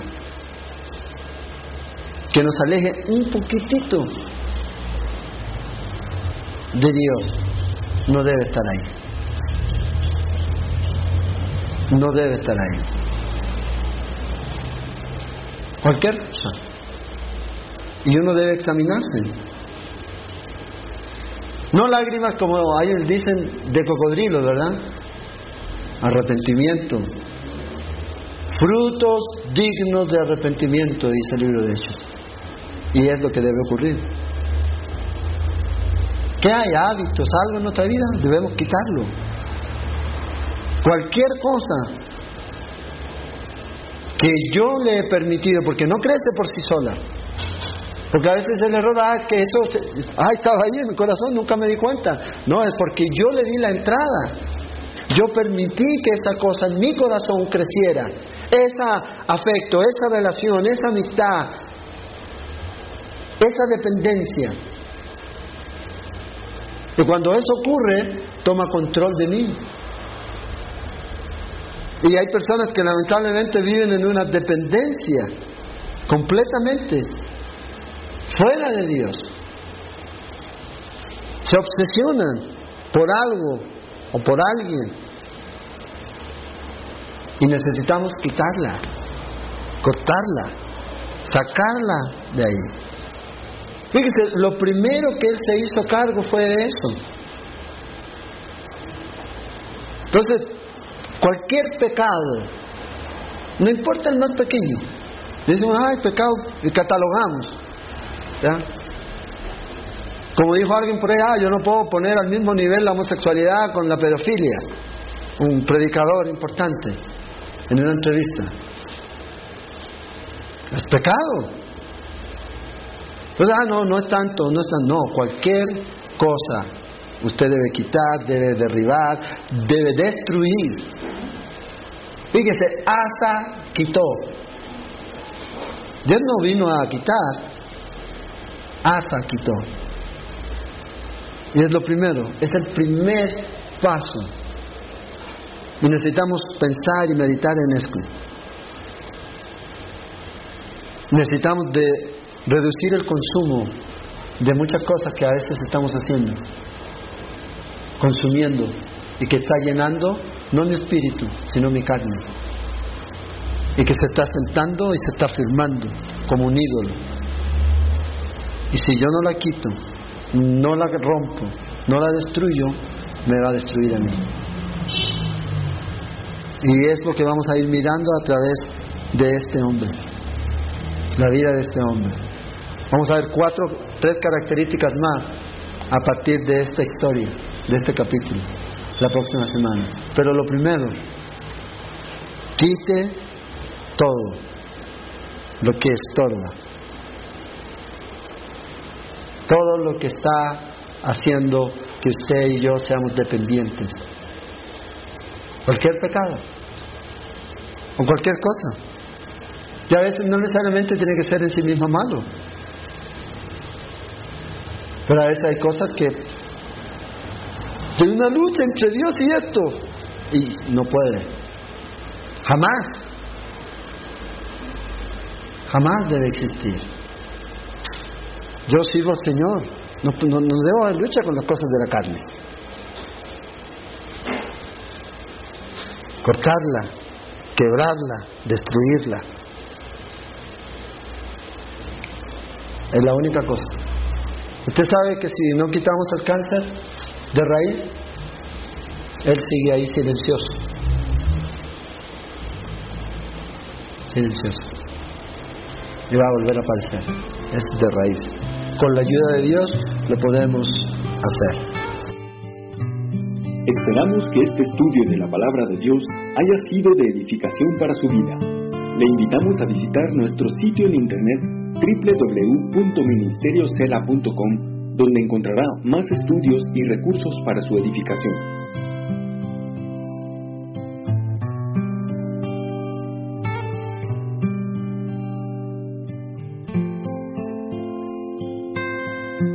que nos aleje un poquitito de Dios no debe estar ahí. No debe estar ahí. Cualquier cosa. Y uno debe examinarse. No lágrimas como ellos dicen de cocodrilo, ¿verdad? Arrepentimiento. Frutos dignos de arrepentimiento, dice el libro de Hechos. Y es lo que debe ocurrir. ¿Qué hay? Hábitos, algo en nuestra vida, debemos quitarlo. Cualquier cosa que yo le he permitido, porque no crece por sí sola. Porque a veces el error, ah, es que eso, ah, estaba ahí en mi corazón, nunca me di cuenta. No, es porque yo le di la entrada. Yo permití que esa cosa en mi corazón creciera. Ese afecto, esa relación, esa amistad, esa dependencia. Y cuando eso ocurre, toma control de mí. Y hay personas que lamentablemente viven en una dependencia completamente fuera de Dios. Se obsesionan por algo o por alguien. Y necesitamos quitarla, cortarla, sacarla de ahí. Fíjese, lo primero que él se hizo cargo fue de eso. Entonces, cualquier pecado, no importa el más pequeño, dicen, ay, pecado, y catalogamos. Como dijo alguien por ahí, ah, yo no puedo poner al mismo nivel la homosexualidad con la pedofilia. Un predicador importante en una entrevista. Es pecado. Entonces, ah, no, no es tanto, no es tanto, no, cualquier cosa usted debe quitar, debe derribar, debe destruir. Fíjese, hasta quitó. Dios no vino a quitar, hasta quitó. Y es lo primero, es el primer paso. Y necesitamos pensar y meditar en esto. Necesitamos de reducir el consumo de muchas cosas que a veces estamos haciendo, consumiendo y que está llenando no mi espíritu, sino mi carne. Y que se está sentando y se está firmando como un ídolo. Y si yo no la quito, no la rompo, no la destruyo, me va a destruir a mí. Y es lo que vamos a ir mirando a través de este hombre, la vida de este hombre. Vamos a ver cuatro, tres características más a partir de esta historia, de este capítulo, la próxima semana. Pero lo primero, quite todo lo que estorba, todo lo que está haciendo que usted y yo seamos dependientes. Cualquier pecado, o cualquier cosa. Y a veces no necesariamente tiene que ser en sí mismo malo. Pero a veces hay cosas que hay una lucha entre Dios y esto y no puede. Jamás. Jamás debe existir. Yo sirvo al Señor. No, no, no debo de lucha con las cosas de la carne. Cortarla, quebrarla, destruirla. Es la única cosa. Usted sabe que si no quitamos el cáncer de raíz, él sigue ahí silencioso. Silencioso. Y va a volver a aparecer. Es de raíz. con la ayuda de Dios lo podemos hacer. Esperamos que este estudio de la palabra de Dios haya sido de edificación para su vida. Le invitamos a visitar nuestro sitio en internet www.ministeriosela.com donde encontrará más estudios y recursos para su edificación.